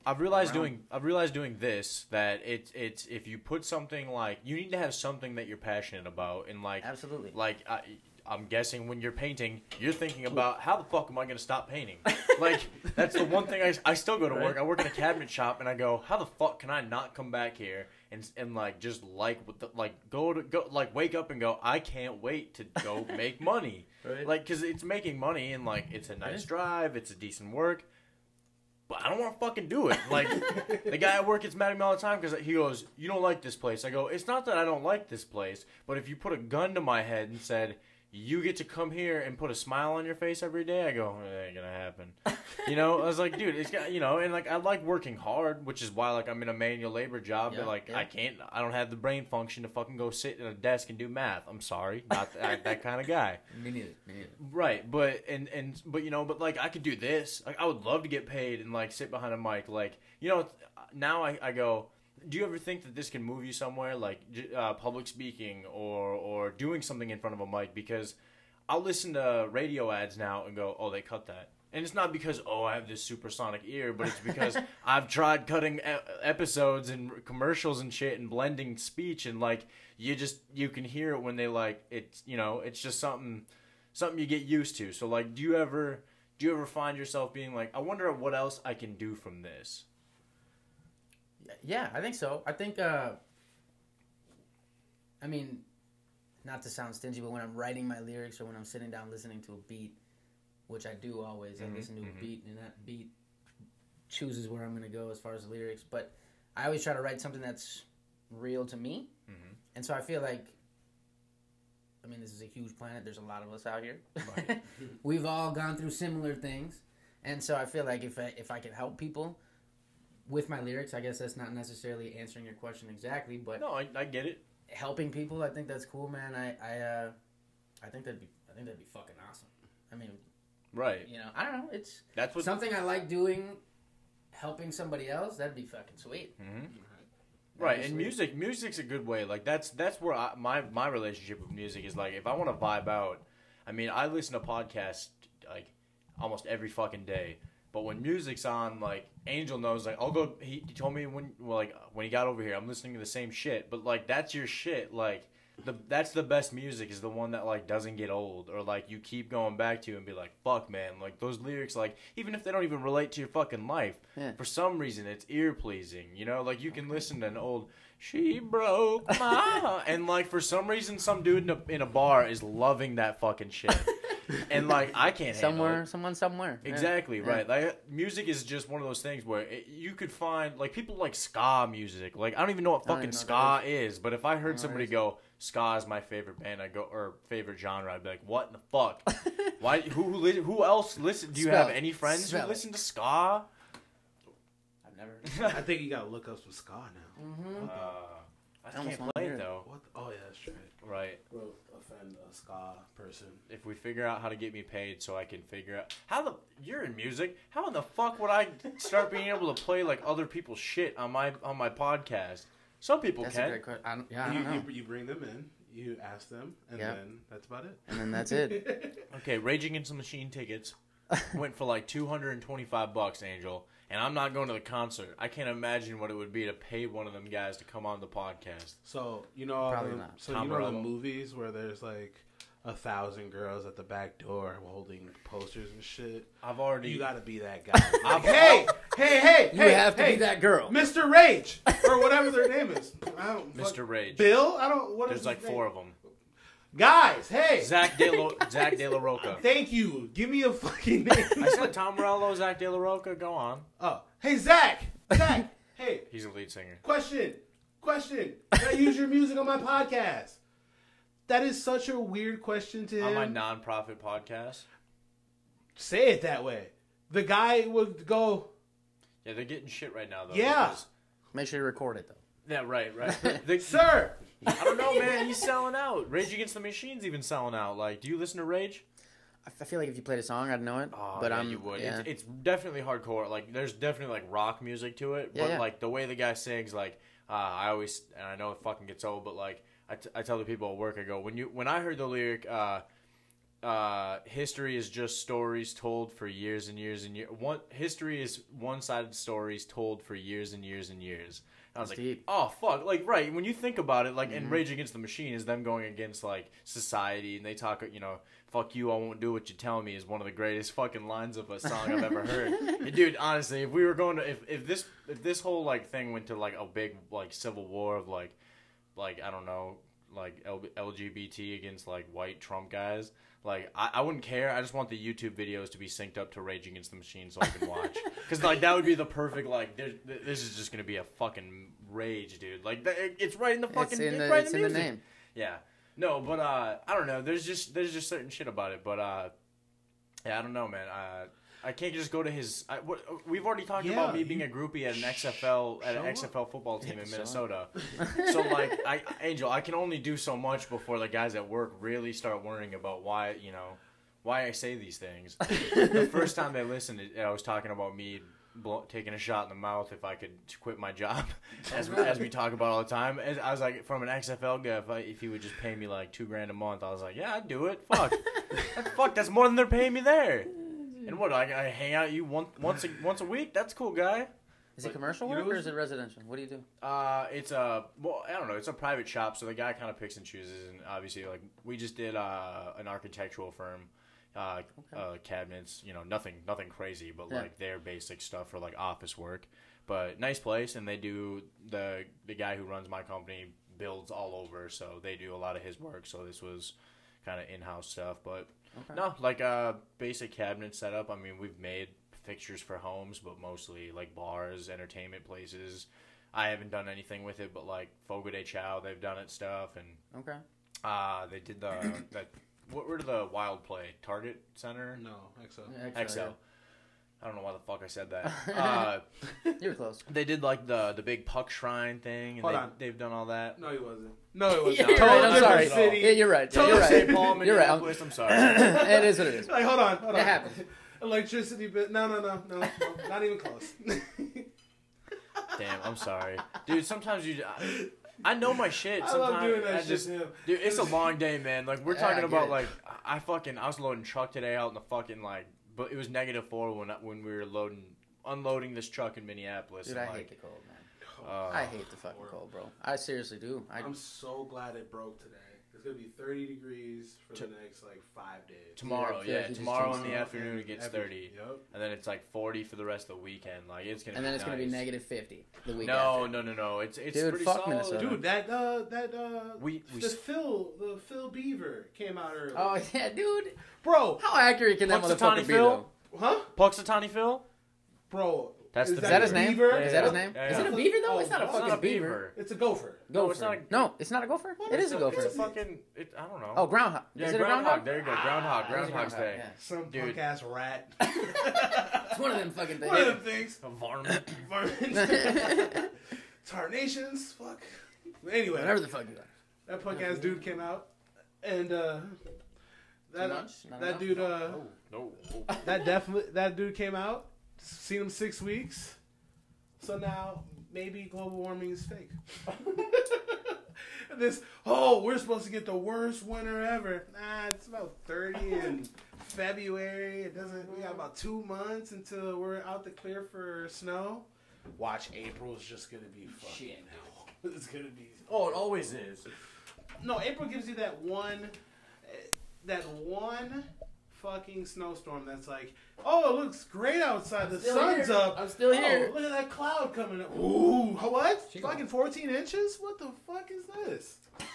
I've realized around. doing I've realized doing this that it's it's if you put something like you need to have something that you're passionate about and like absolutely. like I, I'm guessing when you're painting you're thinking about how the fuck am I going to stop painting like that's the one thing I, I still go to work I work in a cabinet shop and I go how the fuck can I not come back here and and like just like the, like go to go like wake up and go I can't wait to go make money Right. like because it's making money and like it's a nice drive it's a decent work but I don't want to fucking do it. Like the guy at work gets mad at me all the time because he goes, "You don't like this place." I go, "It's not that I don't like this place, but if you put a gun to my head and said." You get to come here and put a smile on your face every day. I go, it ain't gonna happen. You know, I was like, dude, it's got, you know, and like I like working hard, which is why like I'm in a manual labor job, Yeah, but like yeah. I can't, I don't have the brain function to fucking go sit at a desk and do math. I'm sorry, not that, that kind of guy. me neither. Me neither. Right, but and and but you know, but like I could do this. Like I would love to get paid and like sit behind a mic. Like you know, now I, I go. Do you ever think that this can move you somewhere, like uh, public speaking or or doing something in front of a mic? Because I'll listen to radio ads now and go, oh, they cut that. And it's not because oh I have this supersonic ear, but it's because I've tried cutting episodes and commercials and shit and blending speech and like you just you can hear it when they like it's you know it's just something something you get used to. So like, do you ever do you ever find yourself being like, I wonder what else I can do from this? Yeah, I think so. I think, uh, I mean, not to sound stingy, but when I'm writing my lyrics or when I'm sitting down listening to a beat, which I do always. I Mhm, listen to mhm. a beat, and that beat chooses where I'm gonna go as far as the lyrics. But I always try to write something that's real to me, Mhm. and so I feel like. I mean, this is a huge planet. There's a lot of us out here. Right. We've all gone through similar things, and so I feel like if I, if I could help people with my lyrics, I guess that's not necessarily answering your question exactly, but No, I, I get it. helping people, I think that's cool, man. I I uh, I think that'd be I think that'd be fucking awesome. I mean, Right. you know, I don't know. It's That's what. something I like doing. Helping somebody else, that'd be fucking sweet. Mhm. Right, and Obviously. music, music's a good way. Like that's that's where I, my my relationship with music is. Like if I want to vibe out, I mean, I listen to podcasts like almost every fucking day. But when music's on, like Angel knows, like I'll go. He, he told me when well, like when he got over here, I'm listening to the same shit. But like that's your shit. Like the that's the best music is the one that like doesn't get old or like you keep going back to and be like, fuck man, like those lyrics, like even if they don't even relate to your fucking life, Yeah. for some reason it's ear pleasing. You know, like you can listen to an old "She broke my," heart," and like for some reason some dude in a, in a bar is loving that fucking shit, and like I can't handle Somewhere, it. someone somewhere. Exactly Yeah. right. Like music is just one of those things where it, you could find like people like ska music. Like I don't even know what fucking even ska is. what is, but if I heard know somebody go ska is my favorite band, I go or favorite genre, I'd be like, what in the fuck? Why? Who who, li- who else listen? Do you Spell have it. any friends Spell who it. listen to ska? I've never. I think you gotta look up some ska now. Mm-hmm. Uh, I I can't play it it. though. What? The, oh yeah, that's right. Right. Will offend a ska person. If we figure out how to get me paid, so I can figure out how the you're in music. How in the fuck would I start being able to play like other people's shit on my on my podcast? Some people That's a can. great question. I don't, yeah, I you, don't know. you, you bring them in, you ask them, and Yeah. then that's about it. And then that's it. Okay, Raging Against the Machine tickets went for like 225 bucks, Angel, and I'm not going to the concert. I can't imagine what it would be to pay one of them guys to come on the podcast. So you know, Probably the, not. so Tom you know the movies where there's like a thousand girls at the back door holding posters and shit. I've already You gotta be that guy. I've- hey, hey, hey, You hey, have to hey, be that girl. Mr. Rage or whatever their name is. I don't, fuck- Mr. Rage. Bill. I don't. What is There's like his four name? of them. Guys. Hey, Zach De La, Zack de la Rocha. Thank you. Give me a fucking name. I said Tom Morello, Zack de la Rocha. Go on. oh, hey Zach. Zach. hey, He's a lead singer. question. Question. Can I use your music on my podcast? That is such a weird question to On my non-profit podcast. Say it that way. The guy would go, Yeah, they're getting shit right now though. Yeah. because- Make sure you record it though. Yeah, right, right. The- "Sir, I don't know, man. He's selling out. Rage Against the Machine's even selling out. Like, do you listen to Rage? I feel like if you played a song, I'd know it. Oh, but yeah, I'm, you would. Yeah. It's, it's definitely hardcore. Like, there's definitely like rock music to it. Yeah, but yeah. like the way the guy sings, like, uh, I always and I know it fucking gets old, but like I, t- I tell the people at work, I go when you when I heard the lyric, uh, uh, history is just stories told for years and years and years. One history is one-sided stories told for years and years and years. I was That's like, deep. oh fuck, like right when you think about it, like Mhm. and Rage Against the Machine is them going against like society, and they talk, you know, fuck you, I won't do what you tell me is one of the greatest fucking lines of a song I've ever heard. And dude, honestly, if we were going to, if, if this if this whole like thing went to like a big like civil war of like like I don't know like L- LGBT against like white Trump guys. Like I, I wouldn't care. I just want the YouTube videos to be synced up to Rage Against the Machine so I can watch. Because like that would be the perfect like. there- This is just gonna be a fucking rage, dude. Like it's right in the fucking. it's in the, right it's in the music. name. Yeah. No, but uh, I don't know. There's just there's just certain shit about it. But uh, yeah, I don't know, man. Uh, I can't just go to his. I, what, we've already talked Yeah, about me you- being a groupie at an XFL at an show up. XFL football team in Minnesota. so like, I Angel, I can only do so much before the guys at work really start worrying about why you know why I say these things. the first time they listened, I was talking about me. Blow, taking a shot in the mouth if I could quit my job, as, as we talk about all the time. As, I was like, from an XFL guy, if, I, if he would just pay me like two grand a month, I was like, yeah, I'd do it. Fuck, fuck, that's more than they're paying me there. And what? I, I hang out you once once a, once a week. That's cool, guy. Is it But, commercial you know or is it residential? What do you do? Uh, it's a well, I don't know. It's a private shop, so the guy kind of picks and chooses. And obviously, like we just did uh, an architectural firm, uh, uh, cabinets. You know, nothing, nothing crazy, but Yeah. like their basic stuff for like office work. But nice place, and they do the the guy who runs my company builds all over, so they do a lot of his work. So this was kind of in-house stuff. But Okay. no, like uh, basic cabinet setup. I mean, we've made fixtures for homes, but mostly like bars, entertainment places. I haven't done anything with it, but like Fogo de Chao, they've done it stuff, and Okay. uh, they did the that. What were the Wild Play Target Center? No, XO. Yeah, Xcel. I don't know why the fuck I said that. uh, You were close. they did like the the big puck shrine thing, and Hold they, on. they've done all that. No, he wasn't. No, he wasn't. Yeah, you're Total right, I'm different sorry. City. Yeah, you're right. Yeah, Total you're right. St. Paul, You're right. Minneapolis. I'm sorry. it is what it is. Like, hold on, hold on. It happens. Electricity bill. No, no, no, no, no, not even close. Damn, I'm sorry, dude. Sometimes you, I, I know my shit. I Sometimes love doing that I shit just, to him. dude. It's a long day, man. Like we're Yeah, I talking get about it. like I fucking I was loading truck today out in the fucking like, but it was negative four when when we were loading unloading this truck in Minneapolis. Dude, I like, hate the cold, man. uh, I hate the fucking cold, bro. I seriously do. I I'm so glad it broke today. It's gonna be 30 degrees for the next like five days. tomorrow. Yeah, Yeah, tomorrow in the afternoon it gets Every- thirty, Yep. and then it's like forty for the rest of the weekend. Like it's gonna. and be then it's gonna be negative fifty the week No, after. no, no, no. It's it's Dude, pretty fuck solid. Minnesota. Dude, that uh, that uh, We we the Phil, the Phil Beaver came out early. Oh yeah, dude. bro, How accurate can that Punxsutawney motherfucker be Phil? though? huh, Punxsutawney Phil. bro? That's is the Is that his name? Beaver? Is that his name? Yeah, Is yeah. it a beaver though? Oh, it's not a it's fucking not a beaver. beaver. It's a gopher. No, Gopher. it's not a- No, it's not a gopher. What it is is a gopher. It's a fucking. It, I don't know. Oh, groundhog. yeah, is it a groundhog. groundhog? There you go. Groundhog. Ah, it is a Groundhog's groundhog, Day. yeah. Some Dude. punk ass rat. It's one of them fucking things. One of things. them things. A varmint. Varmint. Tarnations. Fuck. Anyway, Whatever the fuck you are. that punk ass dude came out, and uh, that much? Not that enough? dude uh, no. that definitely that dude came out. Seen him six weeks, so now maybe global warming is fake. this oh, we're supposed to get the worst winter ever. Nah, it's about thirty in February. It doesn't. We got about two months until we're out the clear for snow. Watch April's just gonna be fucking Shit. hell. It's gonna be Oh, it always is. no, April gives you that one, eh, that one fucking snowstorm that's like, oh, it looks great outside. The sun's here. up. I'm still oh, here. Oh, look at that cloud coming up. Ooh, what? She fucking 14 inches? What the fuck is this?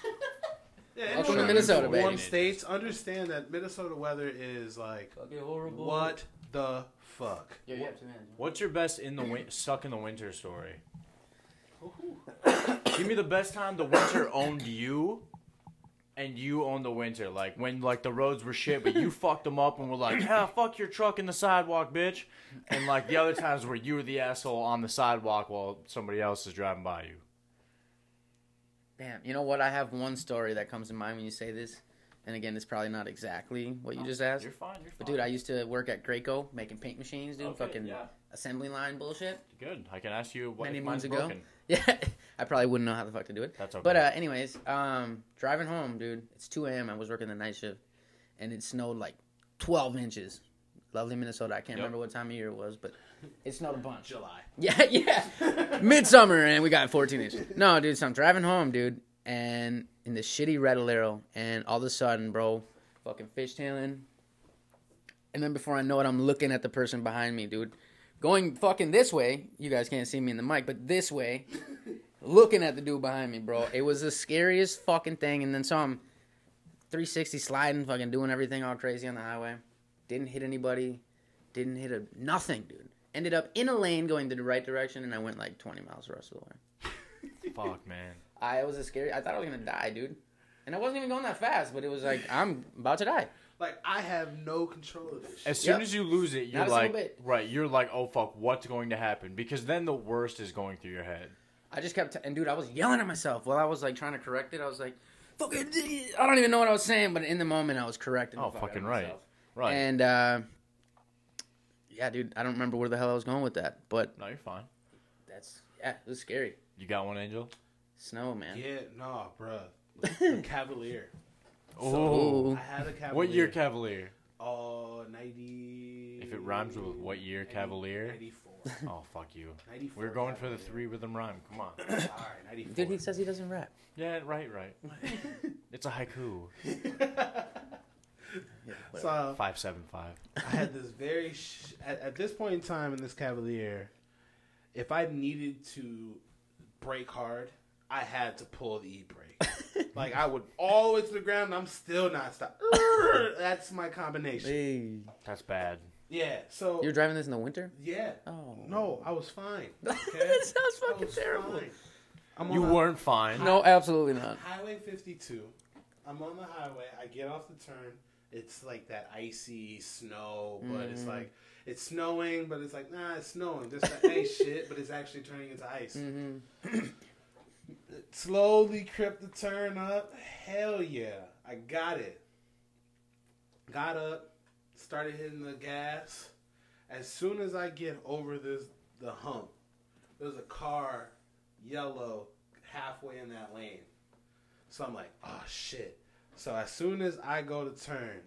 Yeah, Welcome anyone to in Minnesota, warm baby. states understand that Minnesota weather is like, Fucking horrible. what the fuck? Yeah, you have two hands. What's your best in the win- stuck in the winter story? Give me the best time the winter owned you, and you owned the winter. Like when like the roads were shit, but you fucked them up and were like, "Yeah, fuck your truck in the sidewalk, bitch." And like the other times where you were the asshole on the sidewalk while somebody else is driving by you. Damn, you know what? I have one story that comes to mind when you say this, and again, it's probably not exactly what you just asked. You're fine. You're fine. But dude, I used to work at Graco making paint machines, dude. Okay, fucking yeah. assembly line bullshit. good. I can ask you what Many mine's ago. broken. Yeah, I probably wouldn't know how the fuck to do it. That's okay. But uh, anyways, um, driving home, dude. It's 2 a.m. I was working the night shift, and it snowed like 12 inches. Lovely Minnesota. I can't Yep. remember what time of year it was, but it snowed a bunch. July. Yeah, yeah. Midsummer, and we got 14 inches. No, dude, so I'm driving home, dude, and in the shitty red Alero, and all of a sudden, bro, fucking fishtailing. And then before I know it, I'm looking at the person behind me, dude. Going fucking this way. You guys can't see me in the mic, but this way. looking at the dude behind me, bro. It was the scariest fucking thing. And then saw him 360 sliding, fucking doing everything all crazy on the highway. Didn't hit anybody. Didn't hit a nothing, dude. Ended up in a lane going the right direction, and I went like 20 miles the rest of the way. Fuck, man. I it was a scary. I thought I was gonna die, dude. And I wasn't even going that fast, but it was like I'm about to die. Like, I have no control of this. As soon Yep. as you lose it, you're Not like, bit. right? You're like, oh fuck, what's going to happen? Because then the worst is going through your head. I just kept, and dude, I was yelling at myself while I was like trying to correct it. I was like, "Fucking," I don't even know what I was saying, but in the moment, I was correcting. the Oh, fuck out of fucking right. myself. Right. And uh, yeah, dude, I don't remember where the hell I was going with that, but no, you're fine. that's yeah, it was scary. You got one, Angel. Snow, man. Yeah, no, bruh. The Cavalier. Oh. Ooh. I had a Cavalier. What year Cavalier? Oh, 90. If it rhymes with what year Cavalier? 94. Oh fuck you. 94 We're going for the Cavalier. three rhythm rhyme. Come on. Sorry, 94. Dude, he says he doesn't rap. Yeah, right, right. It's a haiku. so Five seven five. I had this very sh- at, at this point in time in this Cavalier, if I needed to break hard, I had to pull the e brake. like I would all the way to the ground, and I'm still not stopping. That's my combination. Hey. That's bad. Yeah. So You're driving this in the winter? yeah. Oh. No, I was fine. Okay? that sounds I fucking was terrible. fine. I'm You weren't fine. No, absolutely not. Highway 52. I'm on the highway. I get off the turn. It's like that icy snow, but it's Mm. like it's snowing, but it's like nah, it's snowing. This that ice shit, but it's actually turning into ice. Mm-hmm. Slowly crept the turn up. Hell yeah, I got it. Got up, started hitting the gas. As soon as I get over this the hump, there's a car, yellow, halfway in that lane. So I'm like, oh shit. So as soon as I go to turn,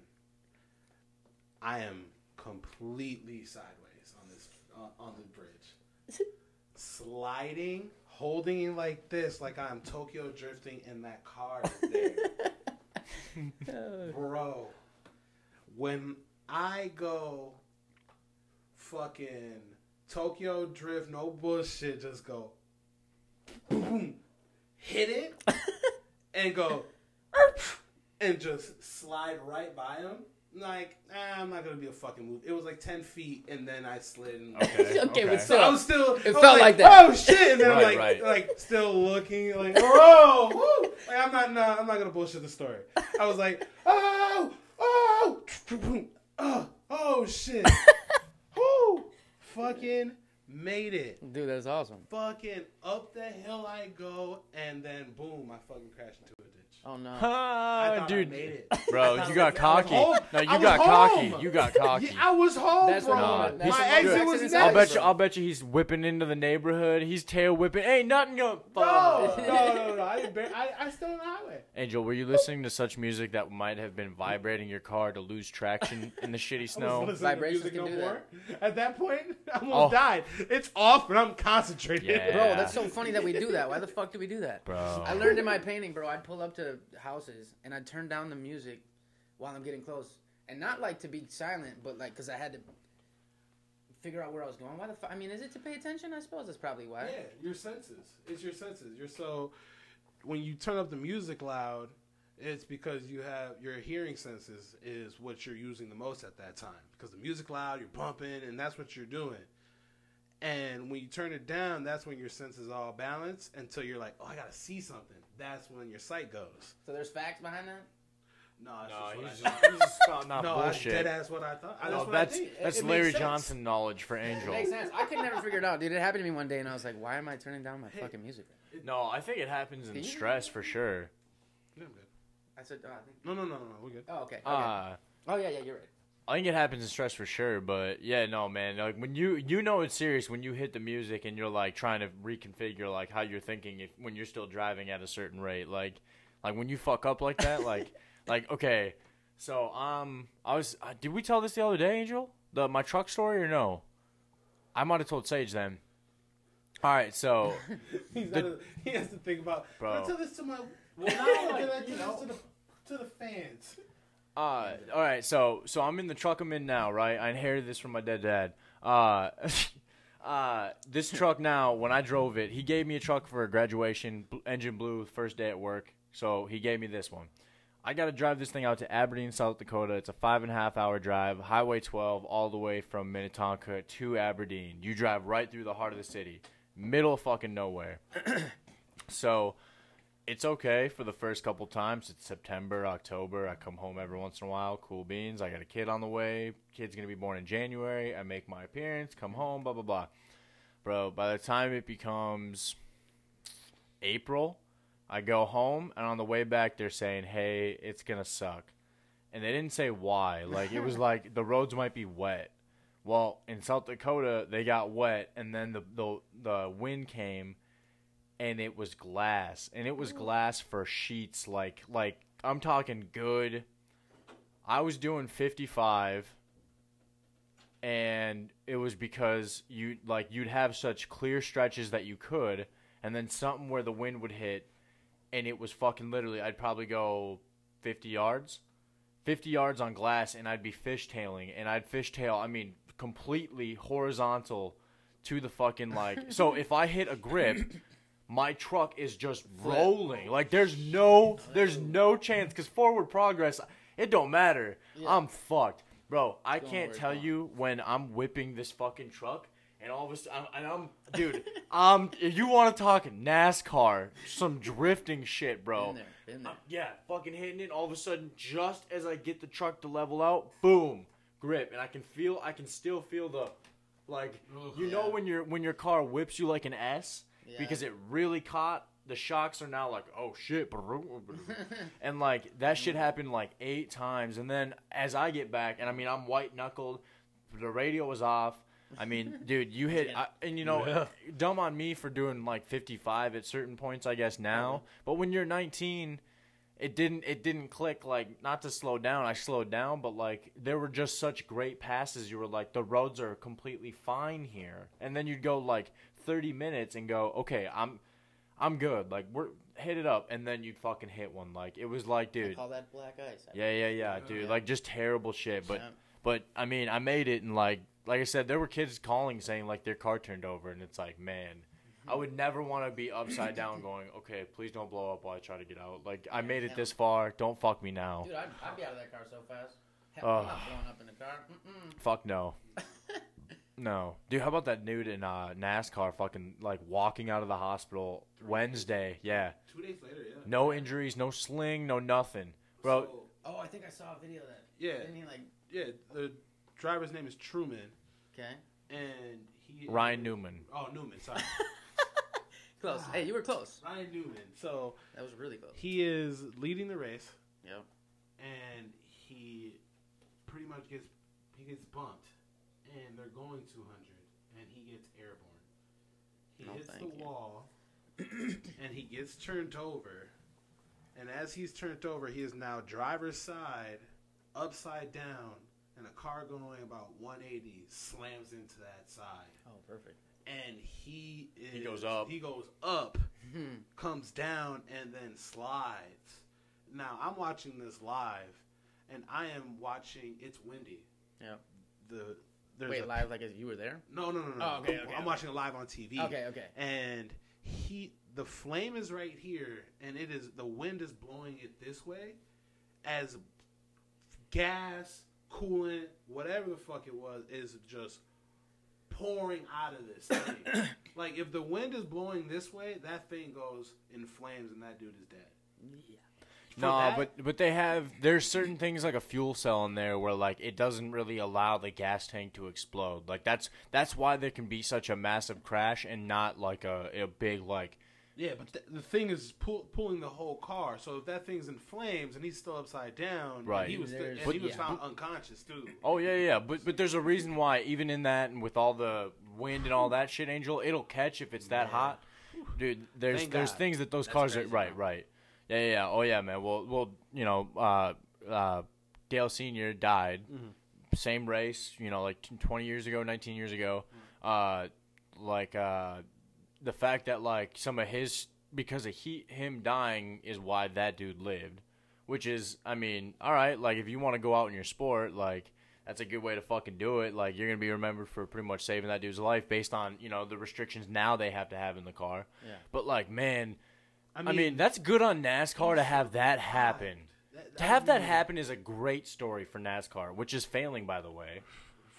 I am completely sideways on this on, on the bridge, sliding, holding it like this, like I'm Tokyo drifting, in that car there, bro. When I go, fucking Tokyo drift, no bullshit, just go, boom, hit it, and go, and just slide right by him. Like, ah, I'm not gonna be a fucking move. It was like ten feet, and then I slid. And Okay. Okay, but So I was still. It was felt like that. Oh shit! And then I'm Right, like, right. like still looking, like, oh, woo! Like I'm not, nah, I'm not gonna bullshit the story. I was like, oh, oh, oh, oh shit! Woo! Fucking made it. Dude, that's awesome. Fucking up the hill I go, and then boom, I fucking crashed into a ditch. Oh no. I Ah, dude. I made it. Bro, you got was- I was cocky. No, you I was got cocky. home. You got cocky. Yeah, I was home, That's bro. Nah, My exit accidents was happen. I'll bet you. I'll bet you he's whipping into the neighborhood. He's tail whipping. Ain't nothing going. No, no, no, no, no. I, didn't bar- I, I still on the highway. Angel, were you listening to such music that might have been vibrating your car to lose traction in the shitty snow? wasn't listening to Vibrations music can no do more. At that point, I almost Oh. died. It's off, but I'm concentrated. Yeah. Bro, that's so funny that we do that. Why the fuck do we do that? Bro. I learned in my painting, bro. I'd pull up to houses and I'd turn down the music while I'm getting close, and not like to be silent, but like because I had to figure out where I was going. Why the fuck? I mean, is it to pay attention? I suppose that's probably why. Yeah, your senses. It's your senses. You're so when you turn up the music loud, it's because you have your hearing senses is what you're using the most at that time. Because the music loud, you're bumping, and that's what you're doing. And when you turn it down, that's when your senses all balance until you're like, oh, I gotta see something. That's when your sight goes. So there's facts behind that. No, that's No, just what he's I just, thought. he's just spouting out no, that's dead bullshit. ass what I thought. That's No, what that's I. It- it Larry. Johnson knowledge for It Angel. makes sense. I could never figure it out, dude. It happened to me one day, and I was like, "Why am I turning down my Hey. fucking music?" No, I think it happens in stress for sure. Yeah, I'm good. I said, "Oh, I think." No, no, no, no, no. We're good. Oh, okay. okay. Uh, oh yeah, yeah, you're right. I think it happens in stress for sure, but yeah, no, man. Like when you you know it's serious when you hit the music and you're like trying to reconfigure like how you're thinking if when you're still driving at a certain rate. Like like when you fuck up like that, like like okay. So um, I was. Uh, did we tell this the other day, Angel? The my truck story or no? I might have told Sage then. All right, so He's The- gotta, he has to think about. Bro. I'm tell this to my. Well, now I'm gonna tell this to the to the fans. Uh, all right, so so I'm in the truck I'm in now, right? I inherited this from my dead dad. Uh, uh, this truck now, when I drove it, he gave me a truck for a graduation, bl- engine blew first day at work, so he gave me this one. I got to drive this thing out to Aberdeen, South Dakota. It's a five and a half hour drive, Highway 12, all the way from Minnetonka to Aberdeen. You drive right through the heart of the city, middle of fucking nowhere. so it's okay for the first couple times. It's September, October. I come home every once in a while. Cool beans. I got a kid on the way. Kid's gonna be born in January. I make my appearance. Come home. Blah blah blah. Bro, by the time it becomes April, I go home, and on the way back, they're saying, "Hey, it's gonna suck," and they didn't say why. Like it was like the roads might be wet. Well, in South Dakota, they got wet, and then the the the wind came and it was glass and it was glass for sheets like like i'm talking good. I was doing 55 and it was because you like you'd have such clear stretches that you could and then something where the wind would hit and it was fucking literally i'd probably go 50 yards 50 yards on glass and i'd be fishtailing and i'd fishtail i mean completely horizontal to the fucking like so if i hit a grip my truck is just rolling. Like there's no there's no chance because forward progress, it don't matter. Yeah. I'm fucked, bro. I Going can't tell you when I'm whipping this fucking truck. And all of a sudden, and I'm, dude, um, if you want to talk NASCAR, some drifting shit, bro. Been there, been there. I'm- yeah, fucking hitting it. All of a sudden, just as I get the truck to level out, boom, grip, and I can feel, I can still feel the, like, you know when your when your car whips you like an S Yeah. because it really caught. The shocks are now like, oh shit, and like that shit mm-hmm. happened like eight times, and then as I get back, and I mean I'm white knuckled, the radio was off. I mean, dude, you hit, Yeah. I, and you know, Yeah. dumb on me for doing like 55 at certain points, I guess now. Uh-huh. But when you're 19, it didn't, it didn't click. Like, not to slow down, I slowed down, but like there were just such great passes. You were like, the roads are completely fine here, and then you'd go like 30 minutes and go, okay, I'm, I'm good. Like we're hit it up, and then you'd fucking hit one. Like it was like, I dude, call that black ice. yeah, yeah, yeah, oh, dude. Yeah. Like just terrible shit. But Yeah. but I mean, I made it, and like like I said, there were kids calling saying like their car turned over, and it's like, man, I would never want to be upside down, going, okay, please don't blow up while I try to get out. Like I made it this far, don't fuck me now. Dude, I'd, I'd be out of that car so fast. Hell, Oh. I'm not blowing up in the car. Mm-mm. Fuck no. No, dude. How about that dude in uh, NASCAR, fucking like walking out of the hospital Wednesday? Yeah, Two days later, yeah. no injuries, no sling, no nothing, bro. So, Oh, I think I saw a video of that. yeah, Didn't he like? yeah. The driver's name is Truman, Okay. and he Ryan Newman. Oh, Newman. Sorry, Close. Hey, you were close. Ryan Newman. So That was really close. he is leading the race, Yep. and he pretty much gets he gets bumped, and they're going 200, and he gets airborne. He No, hits the you. wall, and he gets turned over. And as he's turned over, he is now driver's side, upside down, and a car going about 180 slams into that side. Oh, perfect. And he is, He goes up. He goes up, Hmm. comes down, and then slides. Now I'm watching this live, and I am watching. It's windy. Yep. The there's Wait, a- live like as you were there? No, no, no, no. Oh, okay, I'm, okay, I'm okay. watching it live on TV. Okay, okay. And he, the flame is right here, and it is the wind is blowing it this way, as gas, coolant, whatever the fuck it was, is just pouring out of this thing. like if the wind is blowing this way, that thing goes in flames, and that dude is dead. Yeah. For No, that- but but they have there's certain things like a fuel cell in there where like it doesn't really allow the gas tank to explode. Like that's that's why there can be such a massive crash and not like a, a big like Yeah, but th- the thing is pull, pulling the whole car. So if that thing's in flames and he's still upside down, Right. And he was still, There's- and he was yeah. found unconscious too. oh yeah yeah but but there's a reason why even in that and with all the wind and all that shit angel it'll catch if it's that Yeah. hot dude there's Thank there's God. things that those That's cars are right right yeah yeah yeah oh yeah man well well you know uh uh Dale Senior died Mm-hmm. same race, you know, like t- 20 years ago, 19 years ago. Uh, like uh, the fact that like some of his because of he him dying is why that dude lived, which is I mean, all right, like if you want to go out in your sport, like that's a good way to fucking do it. Like you're gonna be remembered for pretty much saving that dude's life based on you know the restrictions now they have to have in the car. Yeah. But like, man, I I mean, that's good on NASCAR to have that happen. That- To have that mean, happen is a great story for NASCAR, which is failing, by the way.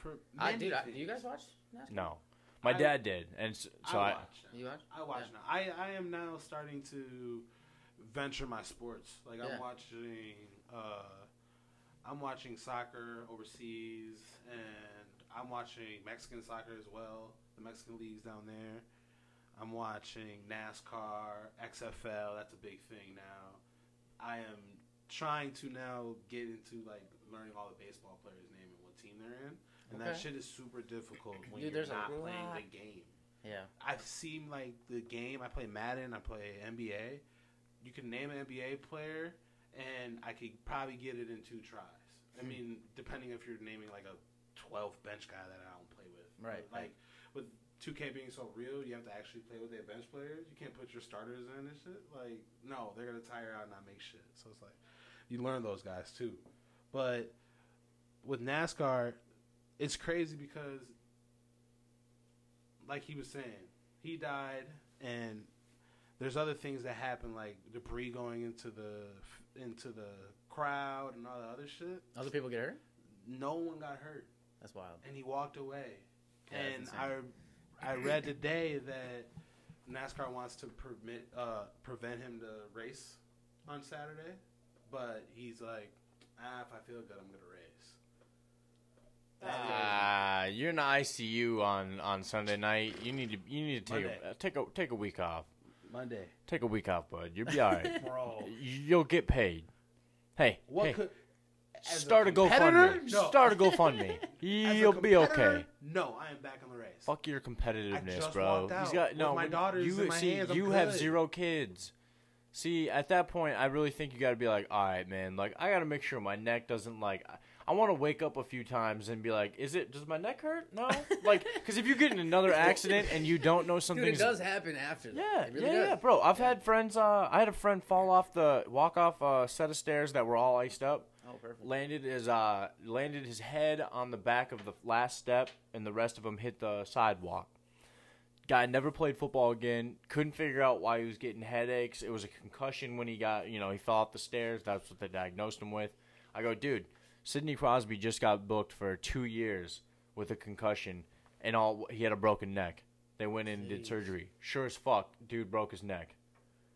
For I, dude, I, do you guys watch NASCAR? No, my I- dad did, and so I I, watch. You watch? I watch Yeah. now. I, I am now starting to venture my sports. Like Yeah. I'm watching uh, I'm watching soccer overseas and I'm watching Mexican soccer as well. The Mexican leagues down there. I'm watching NASCAR, XFL, that's a big thing now. I am trying to now get into like learning all the baseball players' name and what team they're in. And that shit is super difficult when Dude, you're not playing the game. Yeah. I've seen like the game. I play Madden. I play NBA. You can name an NBA player, and I could probably get it in two tries. I Hmm. mean, depending if you're naming like a 12 bench guy that I don't play with. Right, Like 2K being so real, you have to actually play with their bench players. You can't put your starters in and shit. Like no, they're gonna tire out and not make shit. So it's like you learn those guys too. But with NASCAR, it's crazy because like he was saying, he died, and there's other things that happen like debris going into the into the crowd and all the other shit. Other people get hurt. No one got hurt, That's wild. and he walked away. Yeah, and. I I read today that NASCAR wants to permit uh, prevent him to race on Saturday, but he's like, ah, if I feel good, I'm gonna race. Ah, you're in the ICU on, on Sunday night. You need to you need to take Monday. a, uh, take a take a week off. Monday, Take a week off, bud. You'll be all right. bro. You'll get paid. Hey, What hey, could start a, competitor? GoFundMe. No. Start a GoFundMe. As a You'll be okay. No, I am back on the race. Fuck your competitiveness, just bro. out He's got with no. my when daughters you in my see, hands, I'm you have zero kids. See, at that point, I really think you got to be like, all right, man. Like, I got to make sure my neck doesn't like. I, I want to wake up a few times and be like, is it? Does my neck hurt? No, like, because if you get in another accident and you don't know Dude, something, it does happen after. that. yeah, It really yeah, does. yeah, bro. I've had friends. Uh, I had a friend fall off the walk off a set of stairs that were all iced up. Oh, perfect. Landed his uh landed his head on the back of the last step, and the rest of him hit the sidewalk. Guy never played football again. Couldn't figure out why he was getting headaches. It was a concussion when he got, you know, he fell off the stairs. That's what they diagnosed him with. I go, dude, Sidney Crosby just got booked for two years with a concussion, and all he had a broken neck. They went in and did surgery. Sure as fuck, dude broke his neck.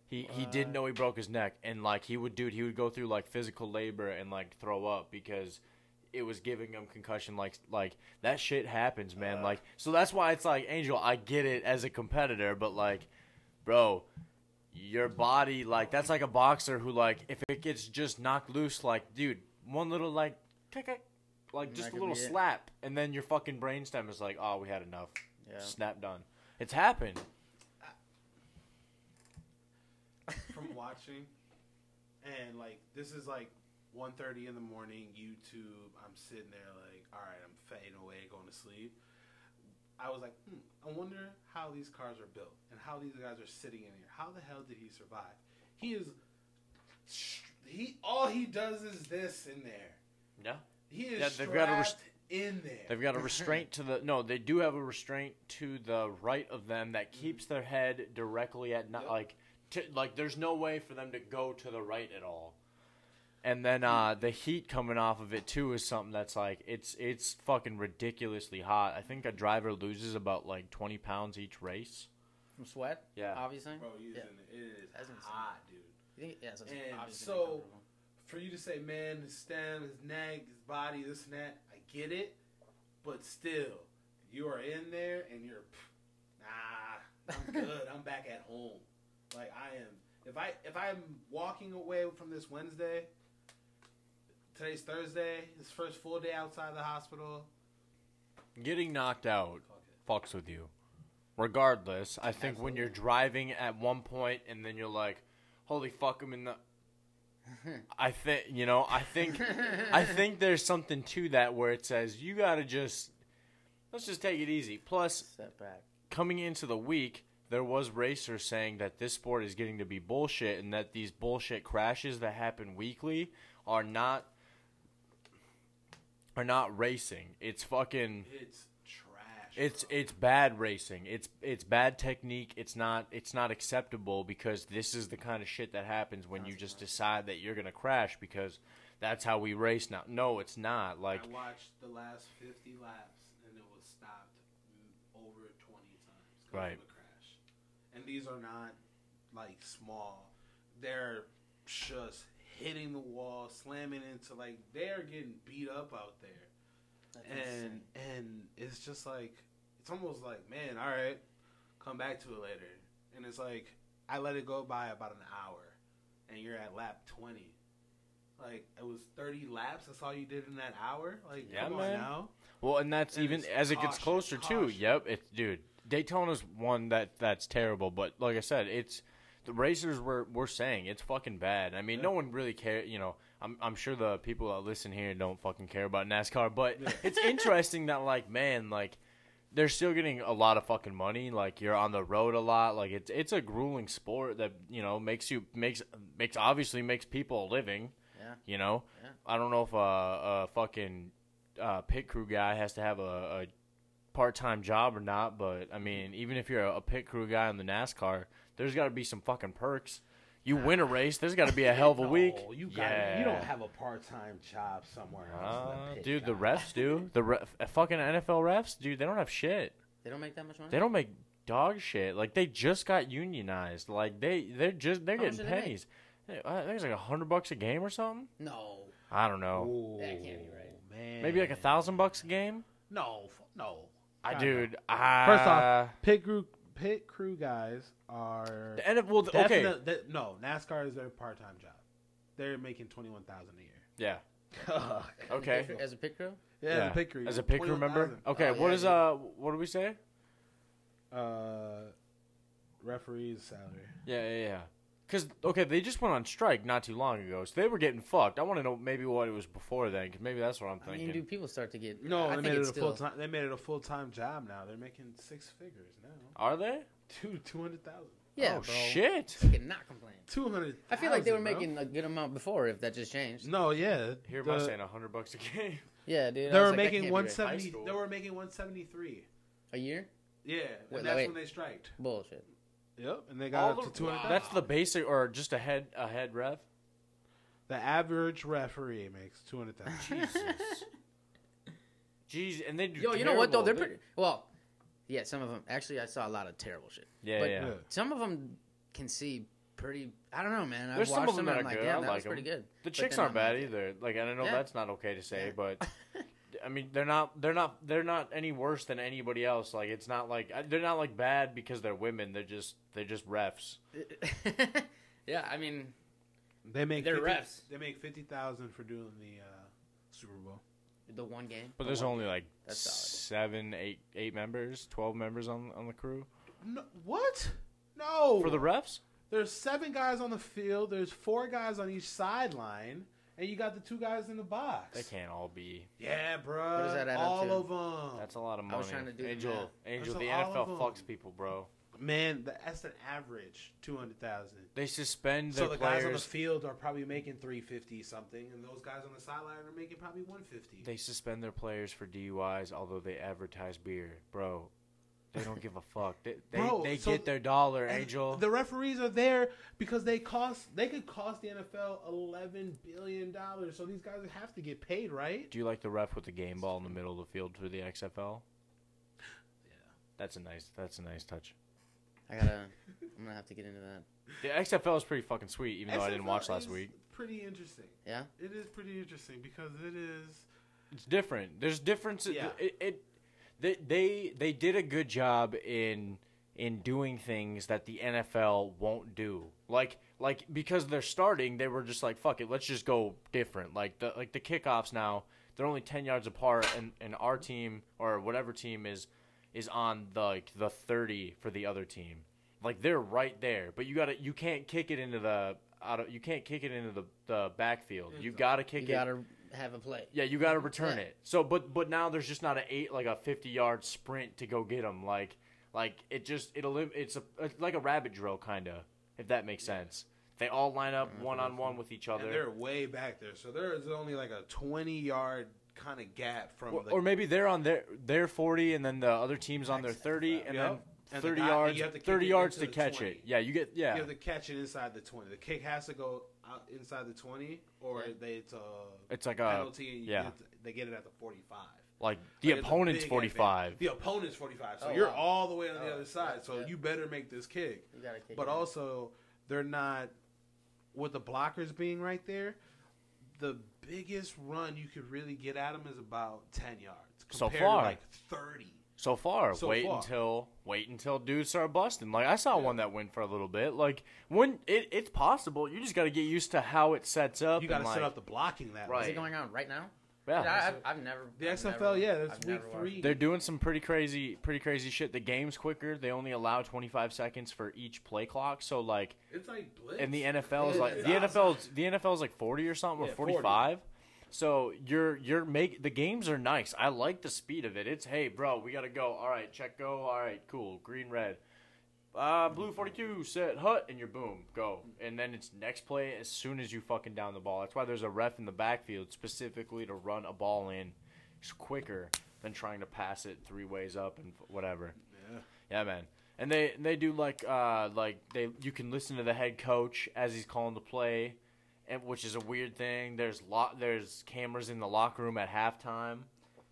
He he didn't know he broke his neck, and like he would, dude, he would go through like physical labor and like throw up because it was giving him concussion. Like like that shit happens, man. Uh. like so that's why it's like Angel. I get it as a competitor, but like, bro, your body like that's like a boxer who like if it gets just knocked loose, like dude, one little like like just a little be it. slap, and then your fucking brainstem is like, oh, we had enough. Yeah. Snap done. It's happened. From watching, and like this is like 1.30 in the morning. YouTube. I'm sitting there like, all right, I'm fading away, going to sleep. I was like, hmm, I wonder how these cars are built and how these guys are sitting in here. How the hell did he survive? He is. He all he does is this in there. Yeah. He is Yeah, they've got a rest- in there. They've got a restraint to the no. They do have a restraint to the right of them that keeps their head directly at not Yep. like to, like. There's no way for them to go to the right at all. And then uh, the heat coming off of it too is something that's like it's it's fucking ridiculously hot. I think a driver loses about like 20 pounds each race. From sweat. Yeah. Obviously. Bro, he's Yeah. it is That's hot, dude. You think? Yeah. So it's And so- for you to say, man, his stem, his neck, his body, this and that, I get it, but still, you are in there and you're, pff, nah, I'm good. I'm back at home. Like I am. If I if I'm walking away from this Wednesday, today's Thursday, his first full day outside the hospital. Getting knocked out Fuck fucks with you. Regardless, I think when you're driving at one point and then you're like, "Holy fuck, I'm in the." I think you know. I think I think there's something to that where it says you gotta just let's just take it easy. Plus, Step back. coming into the week, there was racers saying that this sport is getting to be bullshit and that these bullshit crashes that happen weekly are not are not racing. It's fucking It's trash. it's bro. it's bad racing. It's it's bad technique. It's not it's not acceptable because this is the kind of shit that happens when you just decide that you're gonna crash because that's how we race now. No, it's not. Like I watched the last 50 laps and it was stopped over 20 times. Right. of a crash. And these are not like small. They're just hitting the wall, slamming into like they're getting beat up out there. That's And insane. and it's just like it's almost like, man, all right, come back to it later. And it's like I let it go by about an hour and you're at lap 20. Like it was 30 laps. That's all you did in that hour. Like, Yeah, come man. on now. Well, and that's And even it's as it gets caution, closer too. Yep, it's dude. Daytona's one that that's terrible, but like I said, it's the racers were were saying it's fucking bad. I mean, Yeah. no one really care. You know, I'm I'm sure the people that listen here don't fucking care about NASCAR, but Yeah. it's interesting that like man, like they're still getting a lot of fucking money. Like you're on the road a lot. Like it's it's a grueling sport that you know makes you makes makes obviously makes people a living. Yeah. You know, Yeah. I don't know if a, a fucking uh, pit crew guy has to have a, a part time job or not, but I mean, even if you're a, a pit crew guy on the NASCAR, There's got to be some fucking perks. You win a race, there's got to be a hell of a week. You got yeah. you don't have a part time job somewhere else. Uh, the pit dude, the refs do. The ref, uh, fucking NFL refs, dude, they don't have shit. They don't make that much money. They don't make dog shit. Like they just got unionized. Like they they're just they're How getting do they pennies. I think it's like a hundred bucks a game or something. No. I don't know. Ooh, That can't be right. Man. Maybe like a thousand bucks a game. No, no. I God, dude. I, First off, pit crew pit crew guys are the NFL, well, the- okay, definite- that- no, NASCAR is their part time job. They're making twenty one thousand a year. yeah, okay. As a pit crew? yeah, as a pit crew. As a pit crew member. Okay, Oh, what yeah, is dude. uh, what do we say? Uh, referee's salary. Yeah, yeah, yeah. Because okay, they just went on strike not too long ago, so they were getting fucked. I want to know maybe what it was before then, because maybe that's what I'm I thinking. mean, do people start to get? No, I they think made it a it's full still. time. They made it a full time job now. They're making six figures now. Are they? Two two hundred thousand. Yeah, oh bro. shit! I cannot complain. Two hundred. I feel like they were making a good amount before. If that just changed. No, yeah. Here the- am I saying a hundred bucks a game. Yeah, dude. I They was were like, that making can't be one right. High school. They were making one seventy three. a year. Yeah, Wait, and that's wait. when they striked. Bullshit. Yep, and they got All up to the- two hundred. That's the basic, or just a head a head rev. the average referee makes two hundred thousand. Jesus. Jeez, and they do. Yo, you know what though? They're terrible- pretty well. Yeah, some of them. Actually, I saw a lot of terrible shit. Yeah, but yeah. Yeah. Some of them can see pretty. I don't know, man. I've There's some watched of them them that and are I'm like, good. damn, I that like was pretty good. The But chicks then aren't I'm bad like- either. Like, and I know Yeah. that's not okay to say, Yeah. but I mean, they're not they're not they're not any worse than anybody else. Like, it's not like they're not like bad because they're women. They're just they're just refs. yeah, I mean, They make They're 50, refs. They make fifty thousand for doing the uh, Super Bowl. the one game. But The there's only game. like That's seven, eight, eight members, twelve members on on the crew No, what? No. for the refs. There's seven guys on the field. There's four guys on each sideline, and you got the two guys in the box. They can't all be. Yeah, bro. What does that add up All to? of them. That's a lot of I money. was trying to do the Angel, math. Angel, the all NFL of 'em. fucks people, bro. Man, the- that's an average two hundred thousand. They suspend So their the guys on the players. field are probably making three fifty something, and those guys on the sideline are making probably one fifty. They suspend their players for DUIs, although they advertise beer, bro. They don't give a fuck. They they, Bro, they so- get their dollar, Angel. The referees are there because they cost. They could cost the NFL eleven billion dollars. So these guys have to get paid, right? Do you like the ref with the game ball in the middle of the field for the XFL? Yeah. That's a nice. That's a nice touch. I gotta. I'm gonna have to get into that. The XFL is pretty fucking sweet, even though I didn't watch last week. Pretty interesting. Yeah. It is pretty interesting because it is. It's different. There's differences. Yeah. It, it they, they they did a good job in in doing things that the NFL won't do. Like like because they're starting, they were just like fuck it, let's just go different. Like the like the kickoffs now, they're only 10 yards apart and and our team or whatever team is is on the like the 30 for the other team. Like they're right there, but you got to you can't kick it into the out of you can't kick it into the the backfield. You got to kick You it gotta have a play. yeah, you got to return Yeah. it. So, but but now there's just not an eight like a fifty yard sprint to go get them. Like like it just it'll it's a it's like a rabbit drill kind of if that makes sense. They all line up one on one with each And other, they're way back there, so there is only like a twenty yard kind of gap from or, the. or maybe they're on their their forty and then the other team's on their thirty and Yep. then And the thirty guy- yards you have to kick thirty yards to catch 20. it. Yeah, you get yeah. You have to catch it inside the twenty. The kick has to go out inside the twenty, or Yeah. they it's a It's like a penalty. And you yeah. get to- they get it at the forty-five. like the Like, opponent's forty five. advantage. The opponent's forty-five, so Oh, you're wow. all the way on the Oh, other side. So yeah. you better make this kick. You gotta kick But it. also, they're not with the blockers being right there. The biggest run you could really get at them is about ten yards. So compared far. to like thirty. So far, So wait far. until wait until dudes start busting. Like I saw one that went for a little bit. Like when it, it's possible, you just got to get used to how it sets up. You got to and, set like, up the blocking that Right. Is it going on right now? Yeah, Dude, I, I've, I've never. The I've XFL, never- yeah, that's I've week never watched three. They're doing some pretty crazy, pretty crazy shit. The game's quicker. They only allow 25 seconds for each play clock. So like, It's like blitz. and the NFL is like it's the awesome. NFL, the NFL is like 40 or something Yeah, or 45. So you're you're make the games are nice. I like the speed of it. It's hey bro, we gotta go. All right, check go. All right, cool. Green red. Uh, blue 42, set, hut, and you're boom, go. And then it's next play as soon as you fucking down the ball. That's why there's a ref in the backfield specifically to run a ball in it's quicker than trying to pass it three ways up and whatever. Yeah. Yeah, man. And they they do like uh like they you can listen to the head coach as he's calling the play, and which is a weird thing. There's lot there's cameras in the locker room at halftime.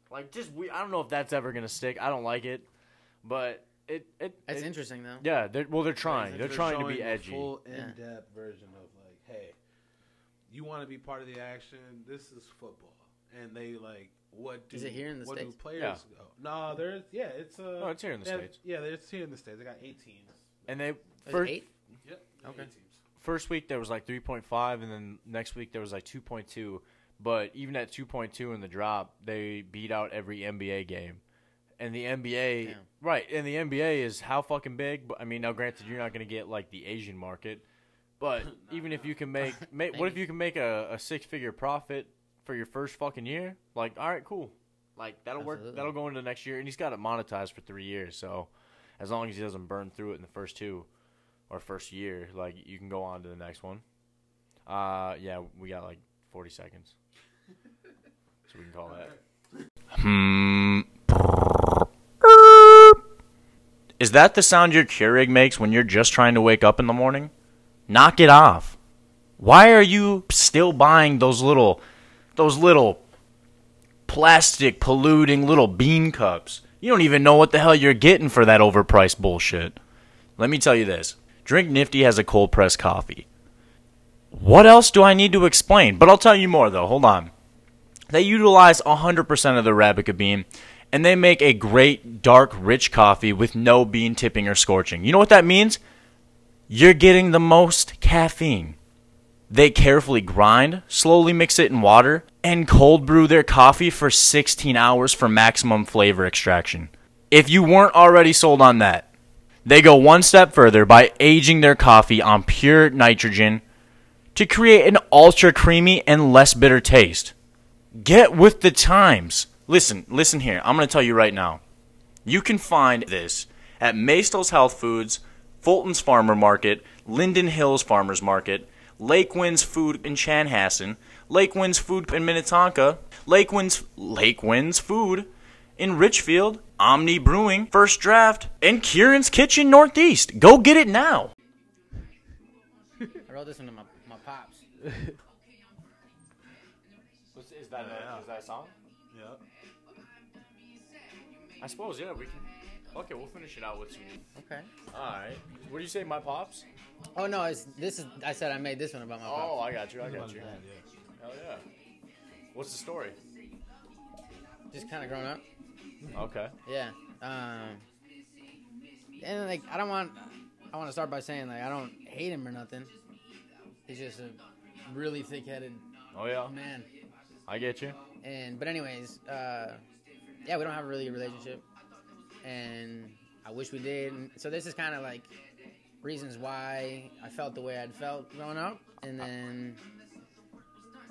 Like just we I don't know if that's ever gonna stick. I don't like it, but it it That's it- interesting though. Yeah, they're, well they're trying. They're trying to be edgy. Full in-depth version of like, hey, you want to be part of the action. This is football, and they like what do Is it here in the what States? do players Yeah. go? No, there's yeah, it's uh, Oh, it's here in the yeah, States. Yeah, it's here in the states. They got eight teams. And they Was first eight? Yep. Okay. Eight teams. First week there was like 3.5 and then next week there was like 2.2 but even at 2.2 in the drop they beat out every nba game. And the nba Damn. right and the nba is how fucking big but i mean now granted you're not going to get like the asian market. But even if you can make, make what if you can make a, a six figure profit for your first fucking year? Like all right cool. Like that'll work that'll go into the next year and he's got it monetized for three years. So as long as he doesn't burn through it in the first two or first year, like you can go on to the next one. Uh, yeah, we got like 40 seconds, so we can call that. Hmm. Is that the sound your Keurig makes when you're just trying to wake up in the morning? Knock it off. Why are you still buying those little, those little plastic polluting little bean cups? You don't even know what the hell you're getting for that overpriced bullshit. Let me tell you this Drink Nifty has a cold pressed coffee. What else do I need to explain? But I'll tell you more though. Hold on. They utilize 100% of the Arabica bean and they make a great dark rich coffee with no bean tipping or scorching. You know what that means? You're getting the most caffeine. They carefully grind, slowly mix it in water, and cold brew their coffee for 16 hours for maximum flavor extraction. If you weren't already sold on that, they go one step further by aging their coffee on pure nitrogen to create an ultra creamy and less bitter taste. Get with the times. Listen, listen here. I'm going to tell you right now. You can find this at Mastel's Health Foods, Fulton's Farmer Market, Linden Hills Farmers Market, Lakewinds Food in Chanhassen, Lakewinds Food in Minnetonka, Lakewinds Lake Wind's Food in Richfield, Omni Brewing, First Draft, and Kieran's Kitchen Northeast. Go get it now. I wrote this one to my, my pops. Is that, a, is that a song? Yep. I suppose, yeah, we can. Okay, we'll finish it out with some. Okay. Alright. What do you say, my pops? Oh no, it's this is. I said I made this one about my pops. Oh, I got you, I got you. Hell yeah. What's the story? Just kind of growing up. Okay. Yeah. Um. And like I don't want. I want to start by saying like I don't hate him or nothing. He's just a really thick-headed Oh, yeah. man. I get you. And but anyways, uh, yeah, we don't have a really a relationship, and I wish we did. And so this is kind of like reasons why I felt the way I'd felt growing up, and then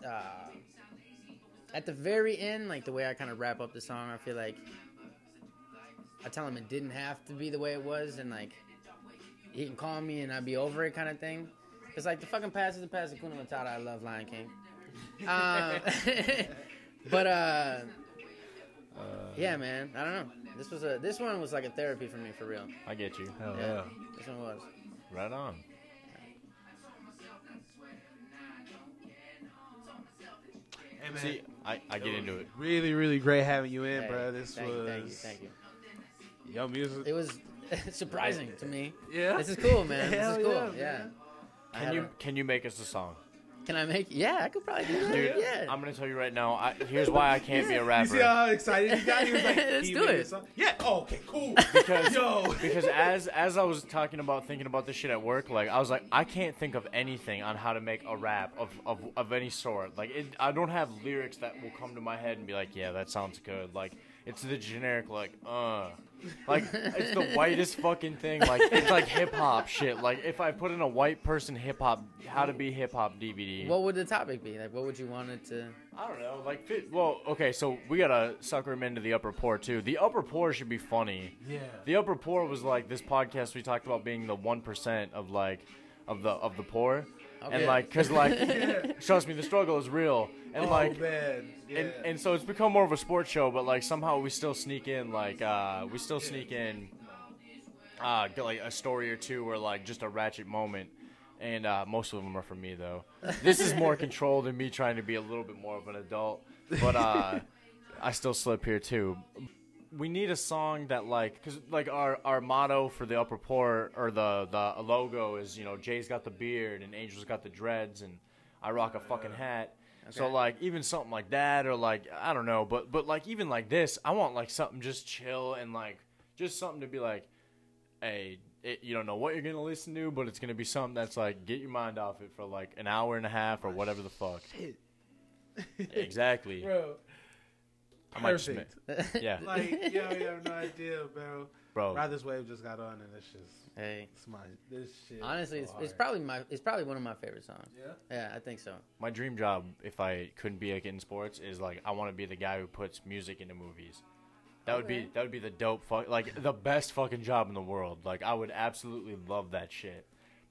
uh, at the very end, like the way I kind of wrap up the song, I feel like I tell him it didn't have to be the way it was, and like he can call me and I'd be over it, kind of thing. It's like the fucking past is the past. Hakuna Matata. I love Lion King. Um, but uh, yeah, man. I don't know. This was a this one was like a therapy for me for real. I get you. Hell Yeah. yeah. This one was. Right on. Hey, man. See, I, I get into it. Really, really great having you in, Hey, bro. This thank was you, thank you, thank you. your music. It was surprising to me. yeah. This is cool, man. Hell This is cool. yeah, Yeah. man. I Can had you a- can you make us a song? Can I make? Yeah, I could probably do that. Dude, yeah. I'm gonna tell you right now. I, here's why I can't be a rapper. You see how excited he got? He was like, Let's do it." Yeah. Oh, okay. Cool. Because Yo. because as as I was talking about thinking about this shit at work, like I was like, I can't think of anything on how to make a rap of of, of any sort. Like it, I don't have lyrics that will come to my head and be like, yeah, that sounds good. Like it's the generic like, uh, like it's the whitest fucking thing. Like it's like hip hop shit. Like if I put in a white person hip hop, how to be hip hop DVD. what would the topic be? Like, what would you want it to? I don't know, like fit. Well, okay, so we gotta sucker him into the upper poor too. The upper poor should be funny. Yeah. The upper poor was like this podcast we talked about being the one percent of like of the of the poor, and Okay. like because like trust me, the struggle is real, and oh like. man. Yeah. And, and so it's become more of a sports show, but like somehow we still sneak in like uh we still sneak in uh, like a story or two or like just a ratchet moment. And uh, most of them are for me though. This is more controlled than me trying to be a little bit more of an adult, but uh, I still slip here too. We need a song that like, cause like our, our motto for the upper port or the the logo is you know Jay's got the beard and Angel's got the dreads and I rock a fucking hat. So like even something like that or like I don't know, but but like even like this, I want like something just chill and like just something to be like, hey, it, you don't know what you're gonna listen to, but it's gonna be something that's like get your mind off it for like an hour and a half or whatever the fuck. Exactly. bro. I might just Perfect. yeah, Like, yo, you have no idea, bro. bro. Riders Wave just got on, and it's just, hey, it's my, this shit. honestly, so it's, it's hard. probably my it's probably one of my favorite songs. Yeah. Yeah, I think so. My dream job, if I couldn't be like in sports, is like I want to be the guy who puts music into movies. That would be Okay. that would be the dope fuck like the best fucking job in the world. Like I would absolutely love that shit.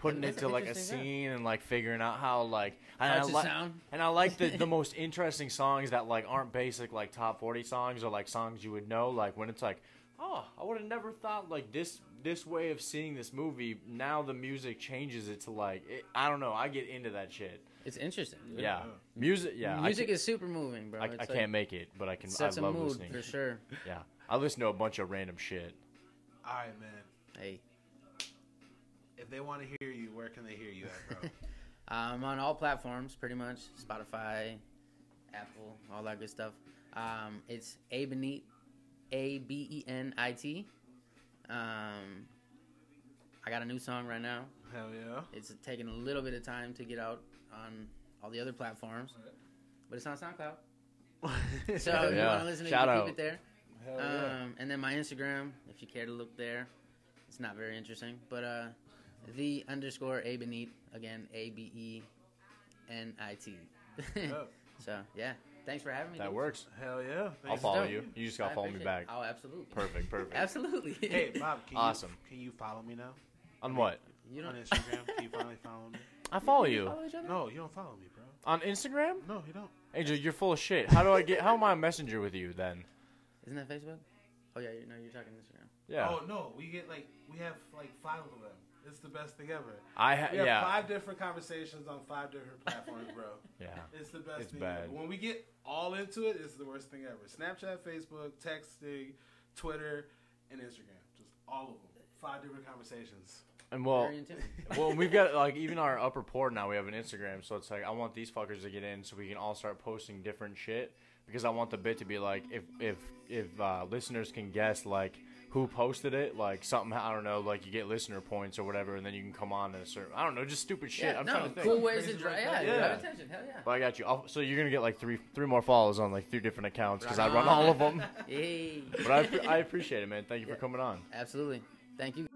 Putting it to like a interesting job. scene and like figuring out how like and Parts I, of li- sound. and I like the the most interesting songs that like aren't basic like top forty songs or like songs you would know. Like when it's like, oh, I would have never thought like this this way of seeing this movie. Now the music changes it to like it, I don't know. I get into that shit. It's interesting. Dude. Yeah, music. Yeah, music is super moving, bro. I, I like- can't make it, but I can. I sets a love mood listening. for sure. Yeah, I listen to a bunch of random shit. All right, man. Hey, If they want to hear you, where can they hear you at, bro? I'm on all platforms, pretty much. Spotify, Apple, all that good stuff. Um, it's A Benit, A B E N I T. Um, I got a new song right now. Hell yeah. It's taking a little bit of time to get out on all the other platforms, but it's on SoundCloud. So if you want to listen to it, Shout you can out. keep it there. Hell yeah. Um, and then my Instagram, if you care to look there, it's not very interesting, but uh, the underscore A Benit again, A B E N I T. Dope. So yeah, thanks for having me. That dude. works. Hell yeah. I'll follow you. You just gotta follow me back. it. Oh, absolutely. Perfect. Perfect. Absolutely. Hey, Bob, can Awesome. you can you follow me now On what? you on don't Instagram? can you finally follow me? I follow you follow each? No, you don't follow me, bro. on Instagram. No, you don't. Angel, you're full of shit. How do I get? How am I a messenger with you then? Isn't that Facebook? Oh yeah, you know you're talking Instagram. Yeah. Oh no, we get like we have like five of them. It's the best thing ever. I ha- We have yeah. five different conversations on five different platforms, bro. Yeah. It's the best It's thing bad. ever. When we get all into it, it's the worst thing ever. Snapchat, Facebook, texting, Twitter, and Instagram. Just all of them. Five different conversations. And well, Very intimidating. well, we've got like even our upper port now. We have an Instagram, so it's like I want these fuckers to get in, so we can all start posting different shit. Because I want the bit to be like, if if if uh, listeners can guess like who posted it, like something I don't know, like you get listener points or whatever, and then you can come on at a certain I don't know, just stupid shit. yeah, I'm no, trying to think. cool ways to Places drive. like Yeah, that. Yeah. attention. Hell yeah. But I got you. I'll, so you're gonna get like three three more follows on like three different accounts because I run all of them. Hey. But I, I appreciate it, man. Thank you for coming on. Absolutely. Thank you.